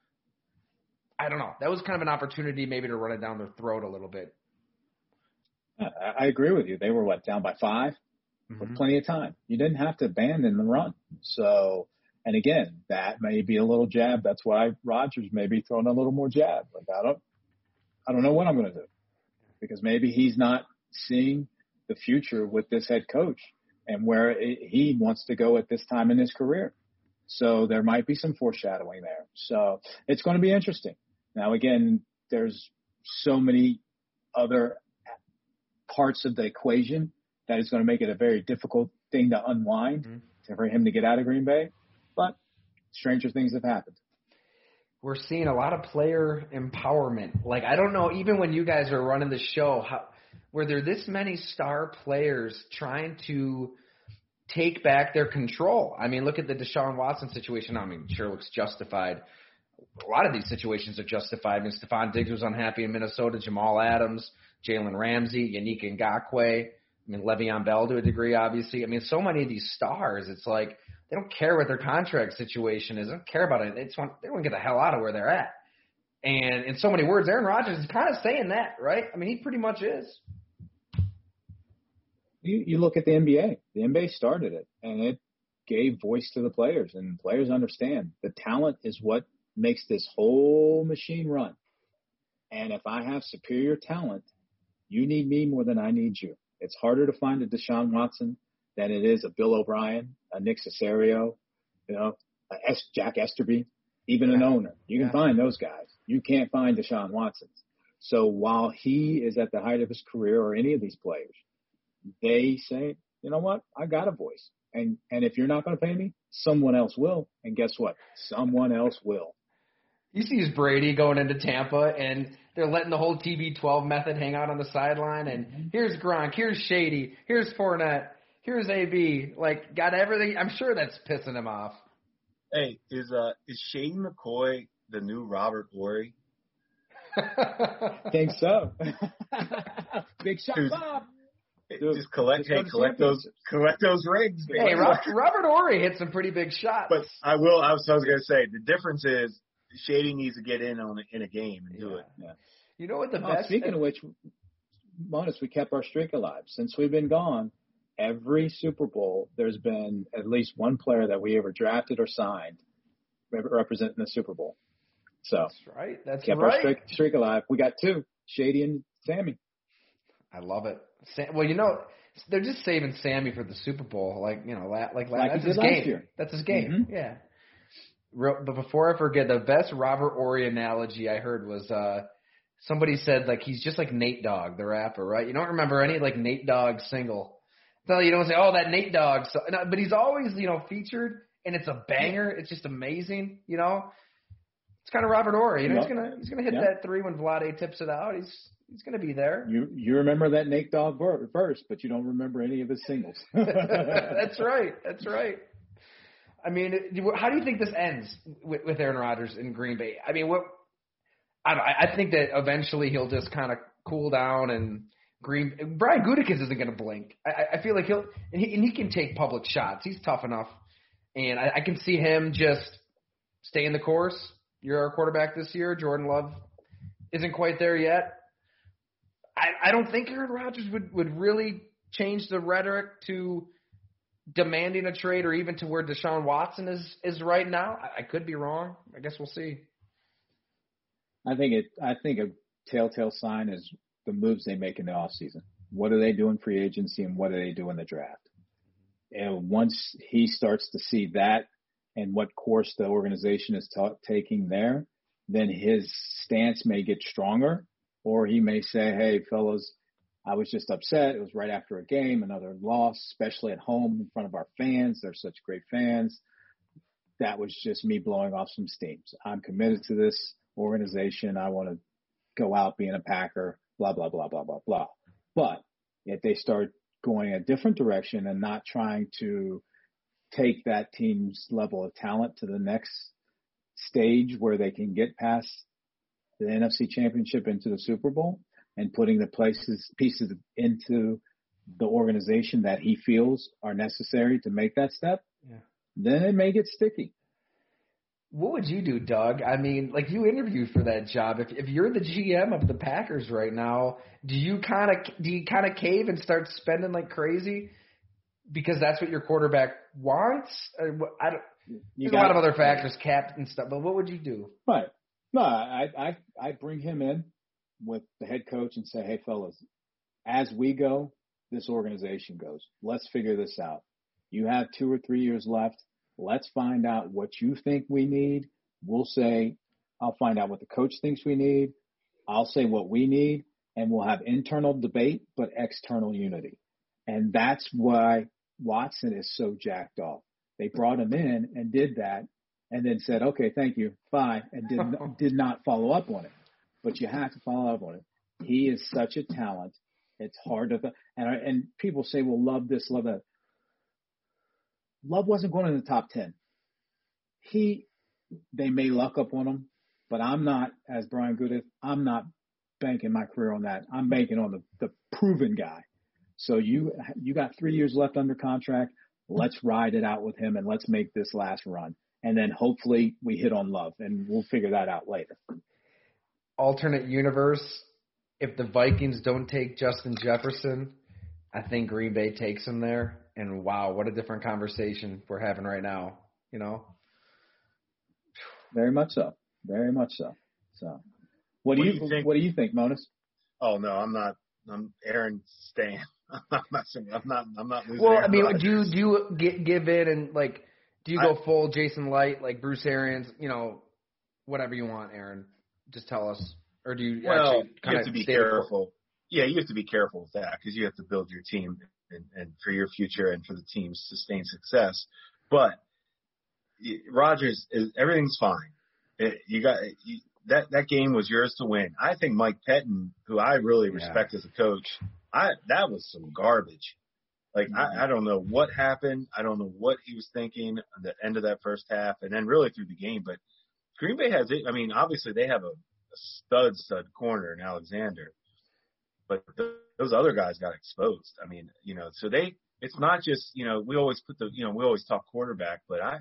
I don't know. That was kind of an opportunity maybe to run it down their throat a little bit. I, agree with you. They were what down by 5 with mm-hmm. plenty of time. You didn't have to abandon the run. So, and again, that may be a little jab. That's why Rodgers may be throwing a little more jab. Like I don't, I don't know what I'm going to do because maybe he's not seeing the future with this head coach and where it, he wants to go at this time in his career. So there might be some foreshadowing there. So it's going to be interesting. Now again, there's so many other parts of the equation that is going to make it a very difficult thing to unwind Mhm. for him to get out of Green Bay. But stranger things have happened. We're seeing a lot of player empowerment. Like I don't know, even when you guys are running the show, how were there this many star players trying to take back their control? I mean, look at the Deshaun Watson situation. I mean, sure looks justified. A lot of these situations are justified. I mean, Stefon Diggs was unhappy in Minnesota. Jamal Adams, Jalen Ramsey, Yannick Ngakoue. I mean, Le'Veon Bell to a degree, obviously. I mean, so many of these stars, it's like they don't care what their contract situation is. They don't care about it. They just want they want to get the hell out of where they're at. And in so many words, Aaron Rodgers is kind of saying that, right? I mean, he pretty much is. You, you look at the NBA. The NBA started it, and it gave voice to the players, and players understand the talent is what makes this whole machine run. And if I have superior talent, you need me more than I need you. It's harder to find a Deshaun Watson than it is a Bill O'Brien, a Nick Caserio, you know, a S, Jack Easterby, even an owner. You can Yeah. find those guys. You can't find Deshaun Watson's. So while he is at the height of his career, or any of these players, they say, you know what, I got a voice. And and if you're not going to pay me, someone else will. And guess what? Someone else will. You see Brady going into Tampa, and they're letting the whole TB12 method hang out on the sideline. And here's Gronk, here's Shady, here's Fournette, here's AB. Like, got everything. I'm sure that's pissing him off. Hey, is uh is Shane McCoy the new Robert Horry? Think so. Big shot, Dude. Bob. Dude, just collect, hey, collect those, collect those rings. baby. hey, Robert, Robert Horry hit some pretty big shots. But I will. I was, I was going to say the difference is Shady needs to get in on in a game and do it. you know what the Oh, best? speaking of which, Monos, we kept our streak alive. Since we've been gone, every Super Bowl, there's been at least one player that we ever drafted or signed rep- representing the Super Bowl. So That's right. That's kept our streak, streak alive. We got two, Shady and Sammy. I love it. Sam, well, you know, they're just saving Sammy for the Super Bowl. Like you know, la- like, Like he that's his last game. year. That's his game. Mhm. Yeah. But before I forget, the best Robert Horry analogy I heard was uh somebody said like he's just like Nate Dogg, the rapper, right? You don't remember any like Nate Dogg single. So you don't say, oh, that Nate Dogg. So, no, but he's always you know featured, and it's a banger. It's just amazing, you know. It's kind of Robert Horry. You know, Yep. he's gonna he's gonna hit Yep. that three when Vlade tips it out. He's he's gonna be there. You you remember that Nate Dogg ver- verse, but you don't remember any of his singles. That's right. That's right. I mean, how do you think this ends with, with Aaron Rodgers in Green Bay? I mean, what? I I think that eventually he'll just kind of cool down and Green. Brian Gutekunst isn't going to blink. I, I- feel like he'll and he, and he can take public shots. He's tough enough, and I, I can see him just staying the course. You're our quarterback this year. Jordan Love isn't quite there yet. I, I don't think Aaron Rodgers would, would really change the rhetoric to demanding a trade or even to where Deshaun Watson is, is right now. I, I could be wrong. I guess we'll see. I think it. I think a telltale sign is the moves they make in the off season. What do they do in free agency, and what do they do in the draft? And once he starts to see that and what course the organization is ta- taking there, then his stance may get stronger, or he may say, "Hey, fellas, I was just upset. It was right after a game, another loss, especially at home in front of our fans. They're such great fans. That was just me blowing off some steam. I'm committed to this organization. I want to go out being a Packer, blah, blah, blah, blah, blah, blah. But if they start going a different direction and not trying to take that team's level of talent to the next stage where they can get past the NFC championship into the Super Bowl and putting the places, pieces into the organization that he feels are necessary to make that step, Yeah. then it may get sticky. What would you do, Doug? I mean, like you interviewed for that job. If if you're the GM of the Packers right now, do you kind of do you kind of cave and start spending like crazy because that's what your quarterback wants? Or what, I don't. You There's a got- lot of other factors, cap and stuff. But what would you do? Right. No, I, I, I bring him in with the head coach and say, Hey fellas, as we go, this organization goes. Let's figure this out. You have two or three years left. Let's find out what you think we need. We'll say, I'll find out what the coach thinks we need. I'll say what we need and we'll have internal debate, but external unity. And that's why Watson is so jacked off. They brought him in and did that and then said, okay, thank you, bye, and did, did not follow up on it. But you have to follow up on it. He is such a talent. It's hard to, and, and people say, well, love this, love that. Love wasn't going in the top 10. He, they may luck up on him, but I'm not, as Brian Goodith, I'm not banking my career on that. I'm banking on the, the proven guy. So you, you got three years left under contract. Let's ride it out with him and let's make this last run. And then hopefully we hit on love and we'll figure that out later. Alternate universe. If the Vikings don't take Justin Jefferson, I think Green Bay takes him there. And wow, what a different conversation we're having right now. You know. Very much so. Very much so. So what do What do you, you think- what do you think, Monos? Oh no, I'm not. I'm Aaron Stan. I'm not. I'm not. I'm not losing. Well, I mean, Rodgers. do you do you gi- give in and like do you I- go full Jason Licht like Bruce Arians? You know, whatever you want, Aaron. Just tell us, or do you Well, actually you kind have of to be careful. Yeah, you have to be careful with that because you have to build your team and, and for your future and for the team's sustained success. But y- Rodgers is everything's fine. It, you got you, that that game was yours to win. I think Mike Pettine, who I really Yeah. respect as a coach, I that was some garbage. Like I, mm-hmm. I don't know what happened. I don't know what he was thinking at the end of that first half, and then really through the game. But Green Bay has it. I mean, obviously they have a, a stud stud corner in Alexander, but th- those other guys got exposed. I mean, you know, so they. It's not just you know we always put the you know we always talk quarterback, but I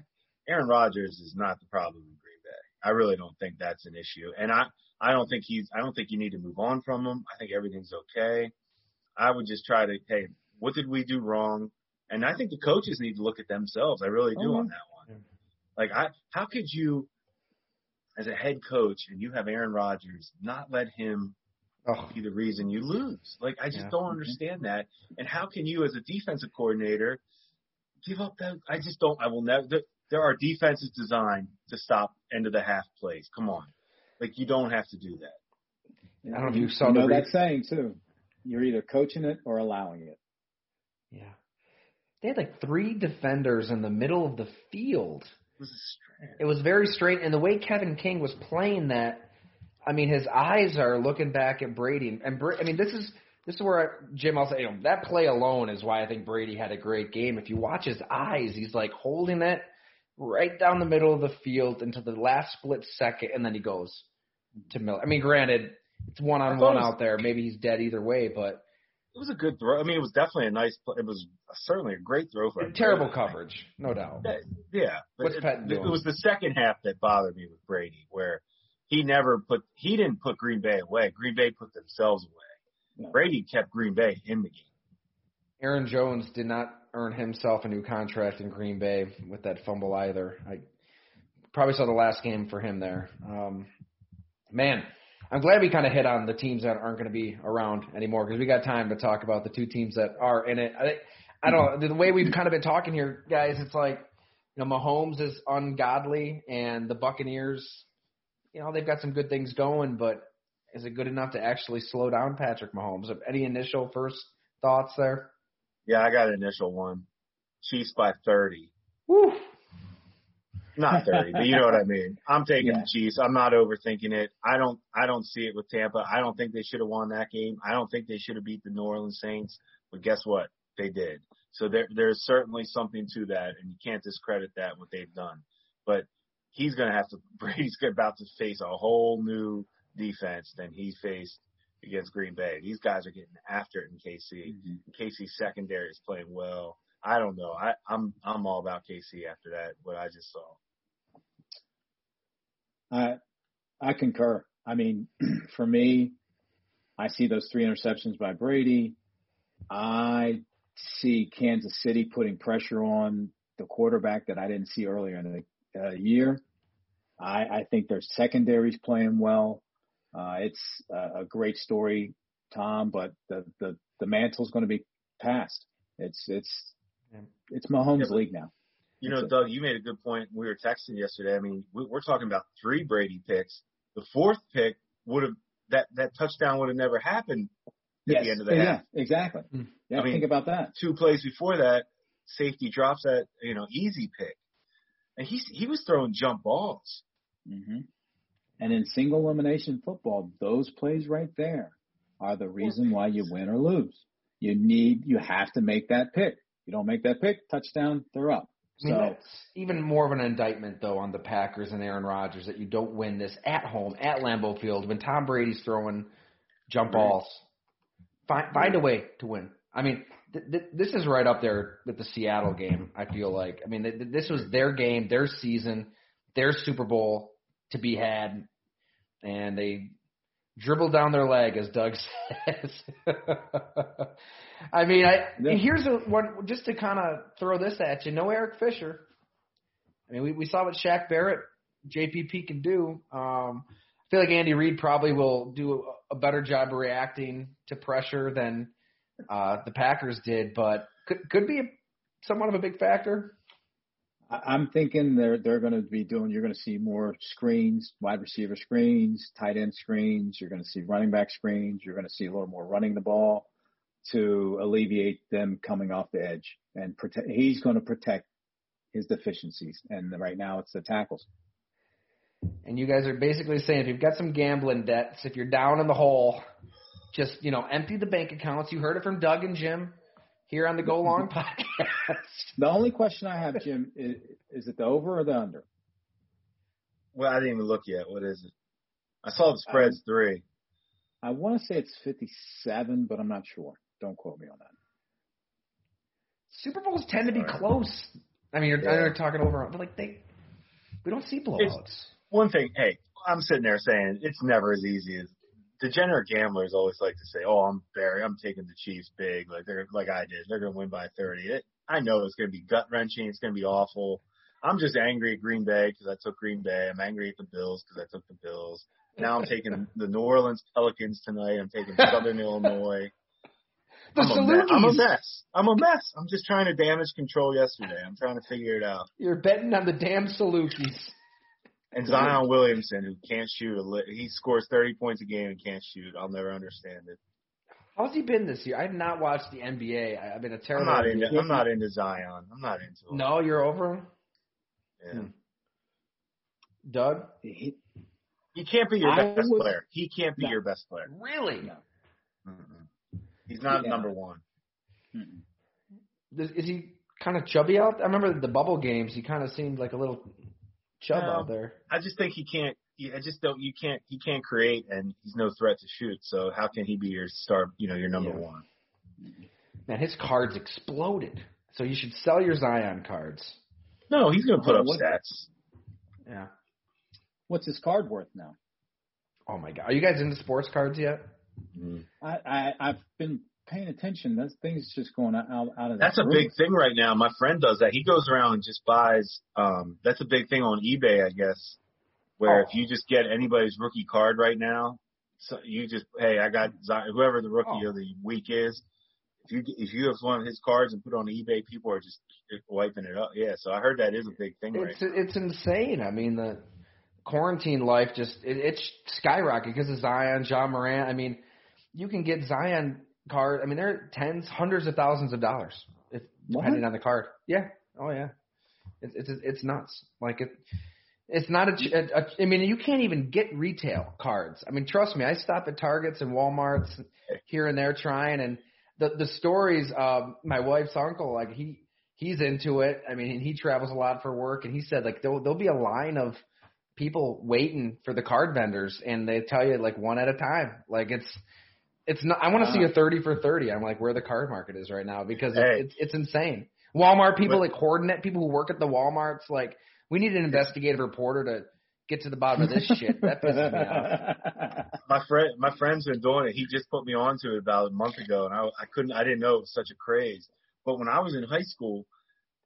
Aaron Rodgers is not the problem in Green Bay. I really don't think that's an issue, and I I don't think he's I don't think you need to move on from him. I think everything's okay. I would just try to hey, what did we do wrong? And I think the coaches need to look at themselves. I really do Oh, on that one. Like I, how could you, as a head coach, and you have Aaron Rodgers, not let him Oh, be the reason you lose? Like I just Yeah. don't mm-hmm. understand that. And how can you, as a defensive coordinator, give up that? I just don't. I will never. There, there are defenses designed to stop end of the half plays. Come on, like you don't have to do that. I don't know if you saw you know that saying too. You're either coaching it or allowing it. yeah. They had like three defenders in the middle of the field. Was strange. It was very straight, and the way Kevin King was playing that, I mean, his eyes are looking back at Brady, and Bra- I mean, this is this is where I, Jim, I'll say, you know, that play alone is why I think Brady had a great game. If you watch his eyes, he's like holding it right down the middle of the field into the last split second, and then he goes to Miller. I mean, granted, it's one on one out there. Maybe he's dead either way, but It was a good throw. I mean, it was definitely a nice. play. It was certainly a great throw for him. terrible coverage, no doubt. Yeah, but What's it, Patton it was the second half that bothered me with Brady, where he never put he didn't put Green Bay away. Green Bay put themselves away. No. Brady kept Green Bay in the game. Aaron Jones did not earn himself a new contract in Green Bay with that fumble either. I probably saw the last game for him there. Um, man, I'm glad we kind of hit on the teams that aren't going to be around anymore because we got time to talk about the two teams that are in it. I, I don't know the way we've kind of been talking here, guys. It's like you know Mahomes is ungodly and the Buccaneers, you know, they've got some good things going, but is it good enough to actually slow down Patrick Mahomes? Any initial first thoughts there? Yeah, I got an initial one. Chiefs by thirty. Woo. Not thirty, but you know what I mean. I'm taking Yeah. the Chiefs. I'm not overthinking it. I don't I don't see it with Tampa. I don't think they should have won that game. I don't think they should have beat the New Orleans Saints. But guess what? They did. So there there's certainly something to that and you can't discredit that what they've done. But he's gonna have to Brady's about to face a whole new defense than he faced against Green Bay. These guys are getting after it in KC. Mhm. KC secondary is playing well. I don't know. I, I'm I'm all about KC after that. What I just saw. I I concur. I mean, for me, I see those three interceptions by Brady. I see Kansas City putting pressure on the quarterback that I didn't see earlier in the uh, year. I, I think their secondary's playing well. Uh, it's a, a great story, Tom, but the the the mantle's going to be passed. It's it's it's Mahomes' Yeah, league now. You know, Doug, you made a good point. We were texting yesterday. I mean, we, we're talking about three Brady picks. The fourth pick would have that that touchdown would have never happened at Yes, the end of the yeah, half. Yeah, exactly. Mm. Yeah, I mean- think about that. Two plays before that, safety drops that you know easy pick, and he's he was throwing jump balls. Mm-hmm. And in single elimination football, those plays right there are the reason why you win or lose. You need, you have to make that pick. You don't make that pick, touchdown, they're up. I mean, So that's even more of an indictment, though, on the Packers and Aaron Rodgers that you don't win this at home at Lambeau Field when Tom Brady's throwing jump Right. balls. Find find a way to win. I mean, th- th- this is right up there with the Seattle game. I feel like. I mean, th- th- this was their game, their season, their Super Bowl to be had, and they dribbled down their leg, as Doug says. I mean, I Yeah. here's a one just to kind of throw this at you. No Eric Fisher. I mean, we, we saw what Shaq Barrett, JPP can do. Um, I feel like Andy Reid probably will do a, a better job of reacting to pressure than uh, the Packers did, but could could be a, somewhat of a big factor. I'm thinking they're they're going to be doing. You're going to see more screens, wide receiver screens, tight end screens. You're going to see running back screens. You're going to see a little more running the ball to alleviate them coming off the edge and protect. He's going to protect his deficiencies, and right now it's the tackles. And you guys are basically saying if you've got some gambling debts, if you're down in the hole, just you know empty the bank accounts. You heard it from Doug and Jim here on the Go Long podcast. The only question I have, Jim, is, is it the over or the under? Well, I didn't even look yet. What is it? I saw the spreads um, three. I want to say it's 57, but I'm not sure. Don't quote me on that. Super Bowls tend to be Sorry. close. I mean, you're, Yeah. you're talking over, but like they, we don't see blowouts. One thing, hey, I'm sitting there saying it's never as easy as degenerate gamblers always like to say, "Oh, I'm Barry. I'm taking the Chiefs big, like they're like I did. They're going to win by 30." It, I know it's going to be gut wrenching. It's going to be awful. I'm just angry at Green Bay because I took Green Bay. I'm angry at the Bills because I took the Bills. Now I'm taking the New Orleans Pelicans tonight. I'm taking Southern Illinois. The I'm a, me- I'm a mess. I'm a mess. I'm just trying to damage control yesterday. I'm trying to figure it out. You're betting on the damn Salukis. And Zion Williamson, who can't shoot, a li- he scores 30 points a game and can't shoot. I'll never understand it. How's he been this year? I have not watched the NBA. I- I've been a I'm terrible. not into. I'm not into Zion. I'm not into him. No, you're over him. Yeah. Hmm. Doug? He, He can't be your I best would- player. He can't be No. your best player. Really? No. Mm-mm. He's not Yeah. number one. mm-mm. Is, is he kind of chubby out? I remember the bubble games. He kind of seemed like a little chub No. out there. I just think he can't. I just don't. You can't. He can't create, and he's no threat to shoot. So how can he be your star? You know, your number Yeah. one. Man, his cards exploded. So you should sell your Zion cards. No, he's going to put Oh, up what- stats. Yeah. What's his card worth now? Oh my God. Are you guys into sports cards yet? Mm. I, I I've been paying attention. That thing's just going out out, out of That's a the big thing right now. My friend does that. He goes around and just buys. Um, that's a big thing on eBay, I guess. Where Oh. if you just get anybody's rookie card right now, so you just hey, I got Zion, whoever the rookie Oh. of the week is. If you if you have one of his cards and put it on eBay, people are just wiping it up. Yeah, so I heard that is a big thing right It's it's insane. I mean the quarantine life just it, it's skyrocketed because of Zion, Ja Morant. I mean, you can get Zion card. I mean, they're tens, hundreds of thousands of dollars if depending What? on the card. Yeah. Oh yeah. It's it's it's nuts. Like it. It's not a, a, a. I mean, you can't even get retail cards. I mean, trust me. I stop at Targets and WalMarts here and there trying, and the the stories. Um, my wife's uncle, like he he's into it. I mean, he travels a lot for work, and he said like there'll there'll be a line of people waiting for the card vendors, and they tell you like one at a time. Like it's it's not. I want to see a uh. thirty for thirty. I'm like where the card market is right now because Hey. it's, it's insane. Walmart people But- like hoarding it. People who work at the WalMarts like we need an investigative reporter to get to the bottom of this shit. That pisses me off. my friend my friend's been doing it. He just put me onto it about a month ago, and I I couldn't I didn't know it was such a craze. But when I was in high school,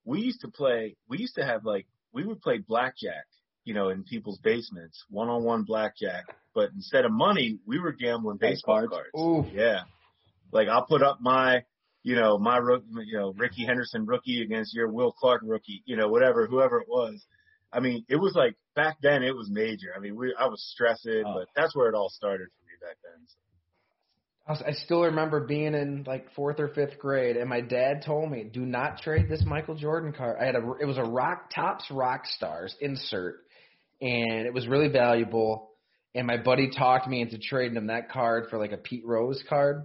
we used to play. We used to have like we would play blackjack, you know, in people's basements, one on one blackjack. But instead of money, we were gambling Like baseball cards? cards. Ooh. Yeah, like I'll put up my. You know, my rook, you know, Rickey Henderson rookie against your Will Clark rookie, you know, whatever, whoever it was. I mean, it was like back then it was major. I mean, we I was stressing, Oh. but that's where it all started for me back then. I, was, I still remember being in like fourth or fifth grade, and my dad told me, "Do not trade this Michael Jordan card." I had a, it was a Rock Tops Rock Stars insert, and it was really valuable. And my buddy talked me into trading him that card for like a Pete Rose card.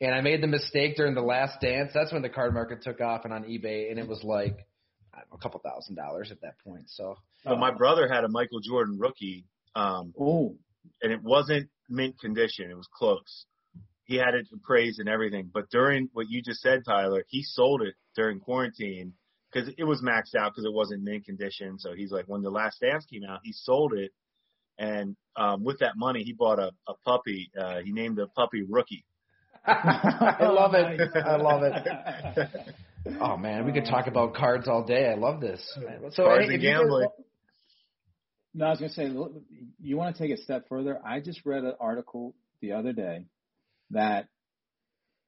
And I made the mistake during the last dance. That's when the card market took off and on eBay, and it was like I don't know, a couple thousand dollars at that point. So But my brother had a Michael Jordan rookie, um, oh, and it wasn't mint condition. It was close. He had it appraised and everything. But during what you just said, Tyler, he sold it during quarantine because it was maxed out because it wasn't mint condition. So he's like, when the last dance came out, he sold it. And um, with that money, he bought a, a puppy. Uh, he named the puppy Rookie. I love it. I love it. Oh man, we could talk about cards all day. I love this. So Cards hey, and if guys- gambling. No, I was gonna say, look, you want to take a step further? I just read an article the other day that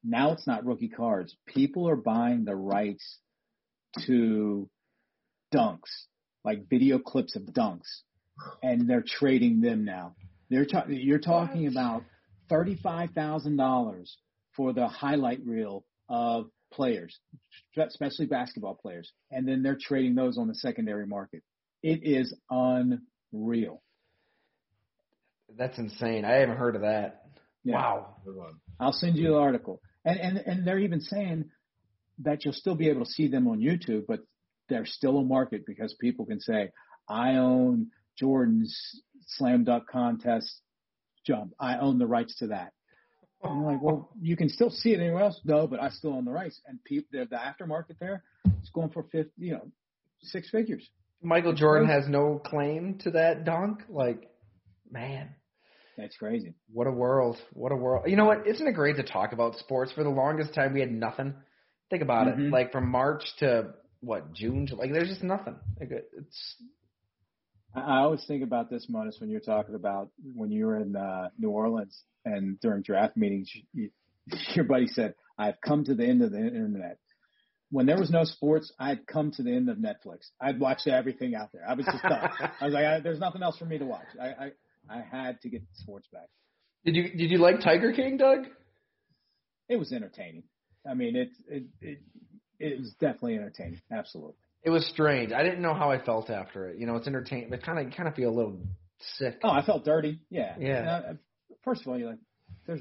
now it's not rookie cards. People are buying the rights to dunks, like video clips of dunks, and they're trading them now. They're ta- you're talking about thirty-five thousand dollars for the highlight reel of players, especially basketball players, and then they're trading those on the secondary market. It is unreal. That's insane. I haven't heard of that. Yeah. Wow. I'll send you the article. And and and they're even saying that you'll still be able to see them on YouTube, but there's still a market because people can say, I own Jordan's slam dunk contest jump. I own the rights to that. And I'm like, well, you can still see it anywhere else. No, but I still own the rights. And people, the, the aftermarket there is going for fifty, you know, six figures. Michael Jordan has no claim to that dunk. Like, man, That's crazy. what a world. What a world. You know what? Isn't it great to talk about sports? For the longest time, we had nothing. Think about it. Mhm. Like from March to what June? Like there's just nothing. Like it's I always think about this, Monos, when you're talking about when you were in uh, New Orleans and during draft meetings, you, your buddy said, "I've come to the end of the internet." When there was no sports, I'd come to the end of Netflix. I'd watch everything out there. I was just done. I was like, I, "There's nothing else for me to watch." I, I I had to get sports back. did you did you like Tiger King, Doug? It was entertaining. I mean, it it it, it was definitely entertaining. Absolutely. It was strange. I didn't know how I felt after it. You know, it's entertaining, but kind of kind of feel a little sick. Oh, I felt dirty. Yeah. Yeah. I- first of all, you're like, there's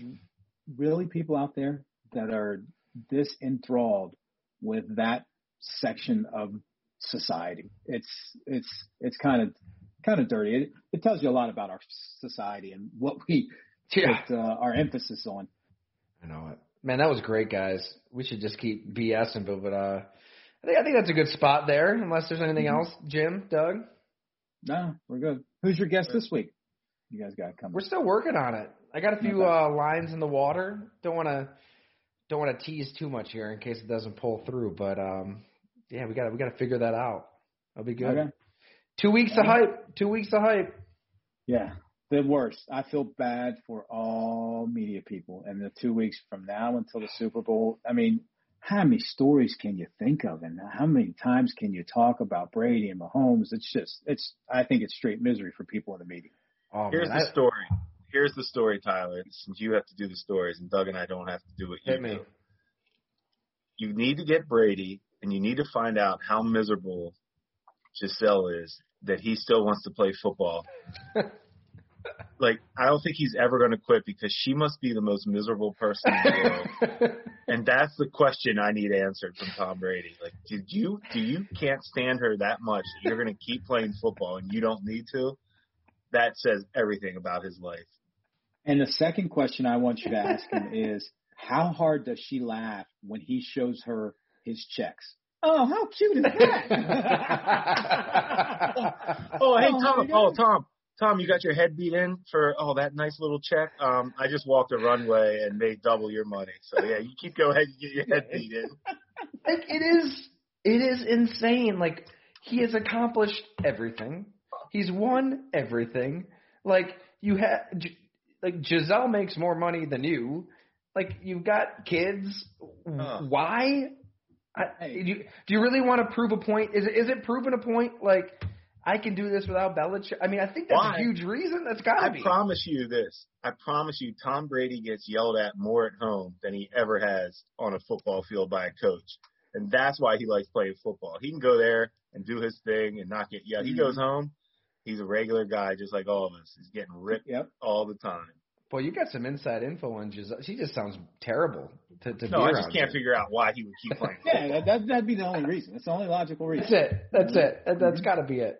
really people out there that are this enthralled with that section of society. It's it's it's kind of kind of dirty. It, it tells you a lot about our society and what we Yeah. put uh, our emphasis on. I know it. Man, that was great, guys. We should just keep BSing, but but uh, I think I think that's a good spot there. Unless there's anything else, Jim, Doug, No, we're good. Who's your guest this week? You guys got coming. we're still working on it. I got a few Okay. uh, lines in the water. Don't want to don't want to tease too much here in case it doesn't pull through. But um, yeah, we got we got to figure that out. That'll be good. Okay. Two weeks of hype. Two weeks of hype. Yeah, the worst. I feel bad for all media people. And the two weeks from now until the Super Bowl, I mean, how many stories can you think of, and how many times can you talk about Brady and Mahomes? It's just, it's. I think it's straight misery for people in the media. Oh Here's man, the I- story. Here's the story, Tyler. Since you have to do the stories, and Doug and I don't have to do what you me. do. You need to get Brady, and you need to find out how miserable Gisele is that he still wants to play football. like, I don't think he's ever going to quit because she must be the most miserable person in the world. And that's the question I need answered from Tom Brady. Like, did you do you can't stand her that much you're going to keep playing football and you don't need to? That says everything about his life. And the second question I want you to ask him is, how hard does she laugh when he shows her his checks? Oh, how cute is that? Oh, hey Oh, Tom. Oh. oh Tom. Tom, you got your head beat in for oh that nice little check. Um, I just walked a runway and made double your money. So yeah, you keep going. Ahead and get your head beat in. like it is it is insane. Like he has accomplished everything. He's won everything. Like you have like Gisele makes more money than you. Like you've got kids. Huh. why? I, do, you, do you really want to prove a point? Is it is it proving a point? Like I can do this without Belichick I mean I think that's Why? a huge reason that's got to be I promise you this. I promise you, Tom Brady gets yelled at more at home than he ever has on a football field by a coach, and that's why he likes playing football. He can go there and do his thing and not get yelled. He Mm-hmm. Mhm. goes home. He's a regular guy, just like all of us. He's getting ripped Yep. all the time. boy you got some inside info on Gisele she just sounds terrible to, to No, be I just can't you. figure out why he would keep playing. Yeah, that, that, that'd be the only reason. It's the only logical reason. That's it. That's it. That, that's Mhm. got to be it.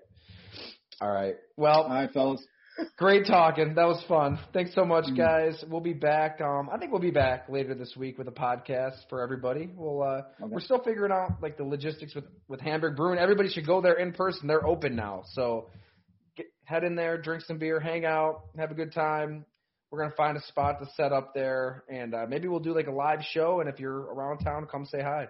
All right. Well, All right, fellas. great talking. That was fun. Thanks so much, Mhm. guys. We'll be back. Um, I think we'll be back later this week with a podcast for everybody. We'll uh, Okay. we're still figuring out like the logistics with with Hamburg Brewing. Everybody should go there in person. They're open now, so get, head in there, drink some beer, hang out, have a good time. We're gonna find a spot to set up there, and uh, maybe we'll do like a live show. And if you're around town, come say hi.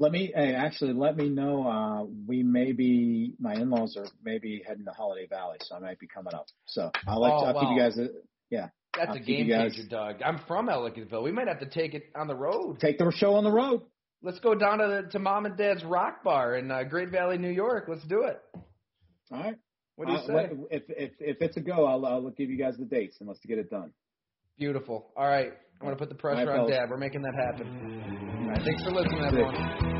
Let me hey, actually let me know. Uh, we may be my in-laws are maybe heading to Holiday Valley, so I might be coming up. So I'll let Oh, I'll keep you guys. uh, Yeah, That's I'll a game changer, Doug. I'm from Ellicottville. We might have to take it on the road. take the show on the road. Let's go down to the, to mom and dad's rock bar in uh, Great Valley, New York. Let's do it. All right. What do you Uh, say? if if if it's a go, I'll I'll give you guys the dates and let's get it done. Beautiful. All right. I'm going to put the pressure on dad. We're making that happen. All right. Thanks for listening, everyone.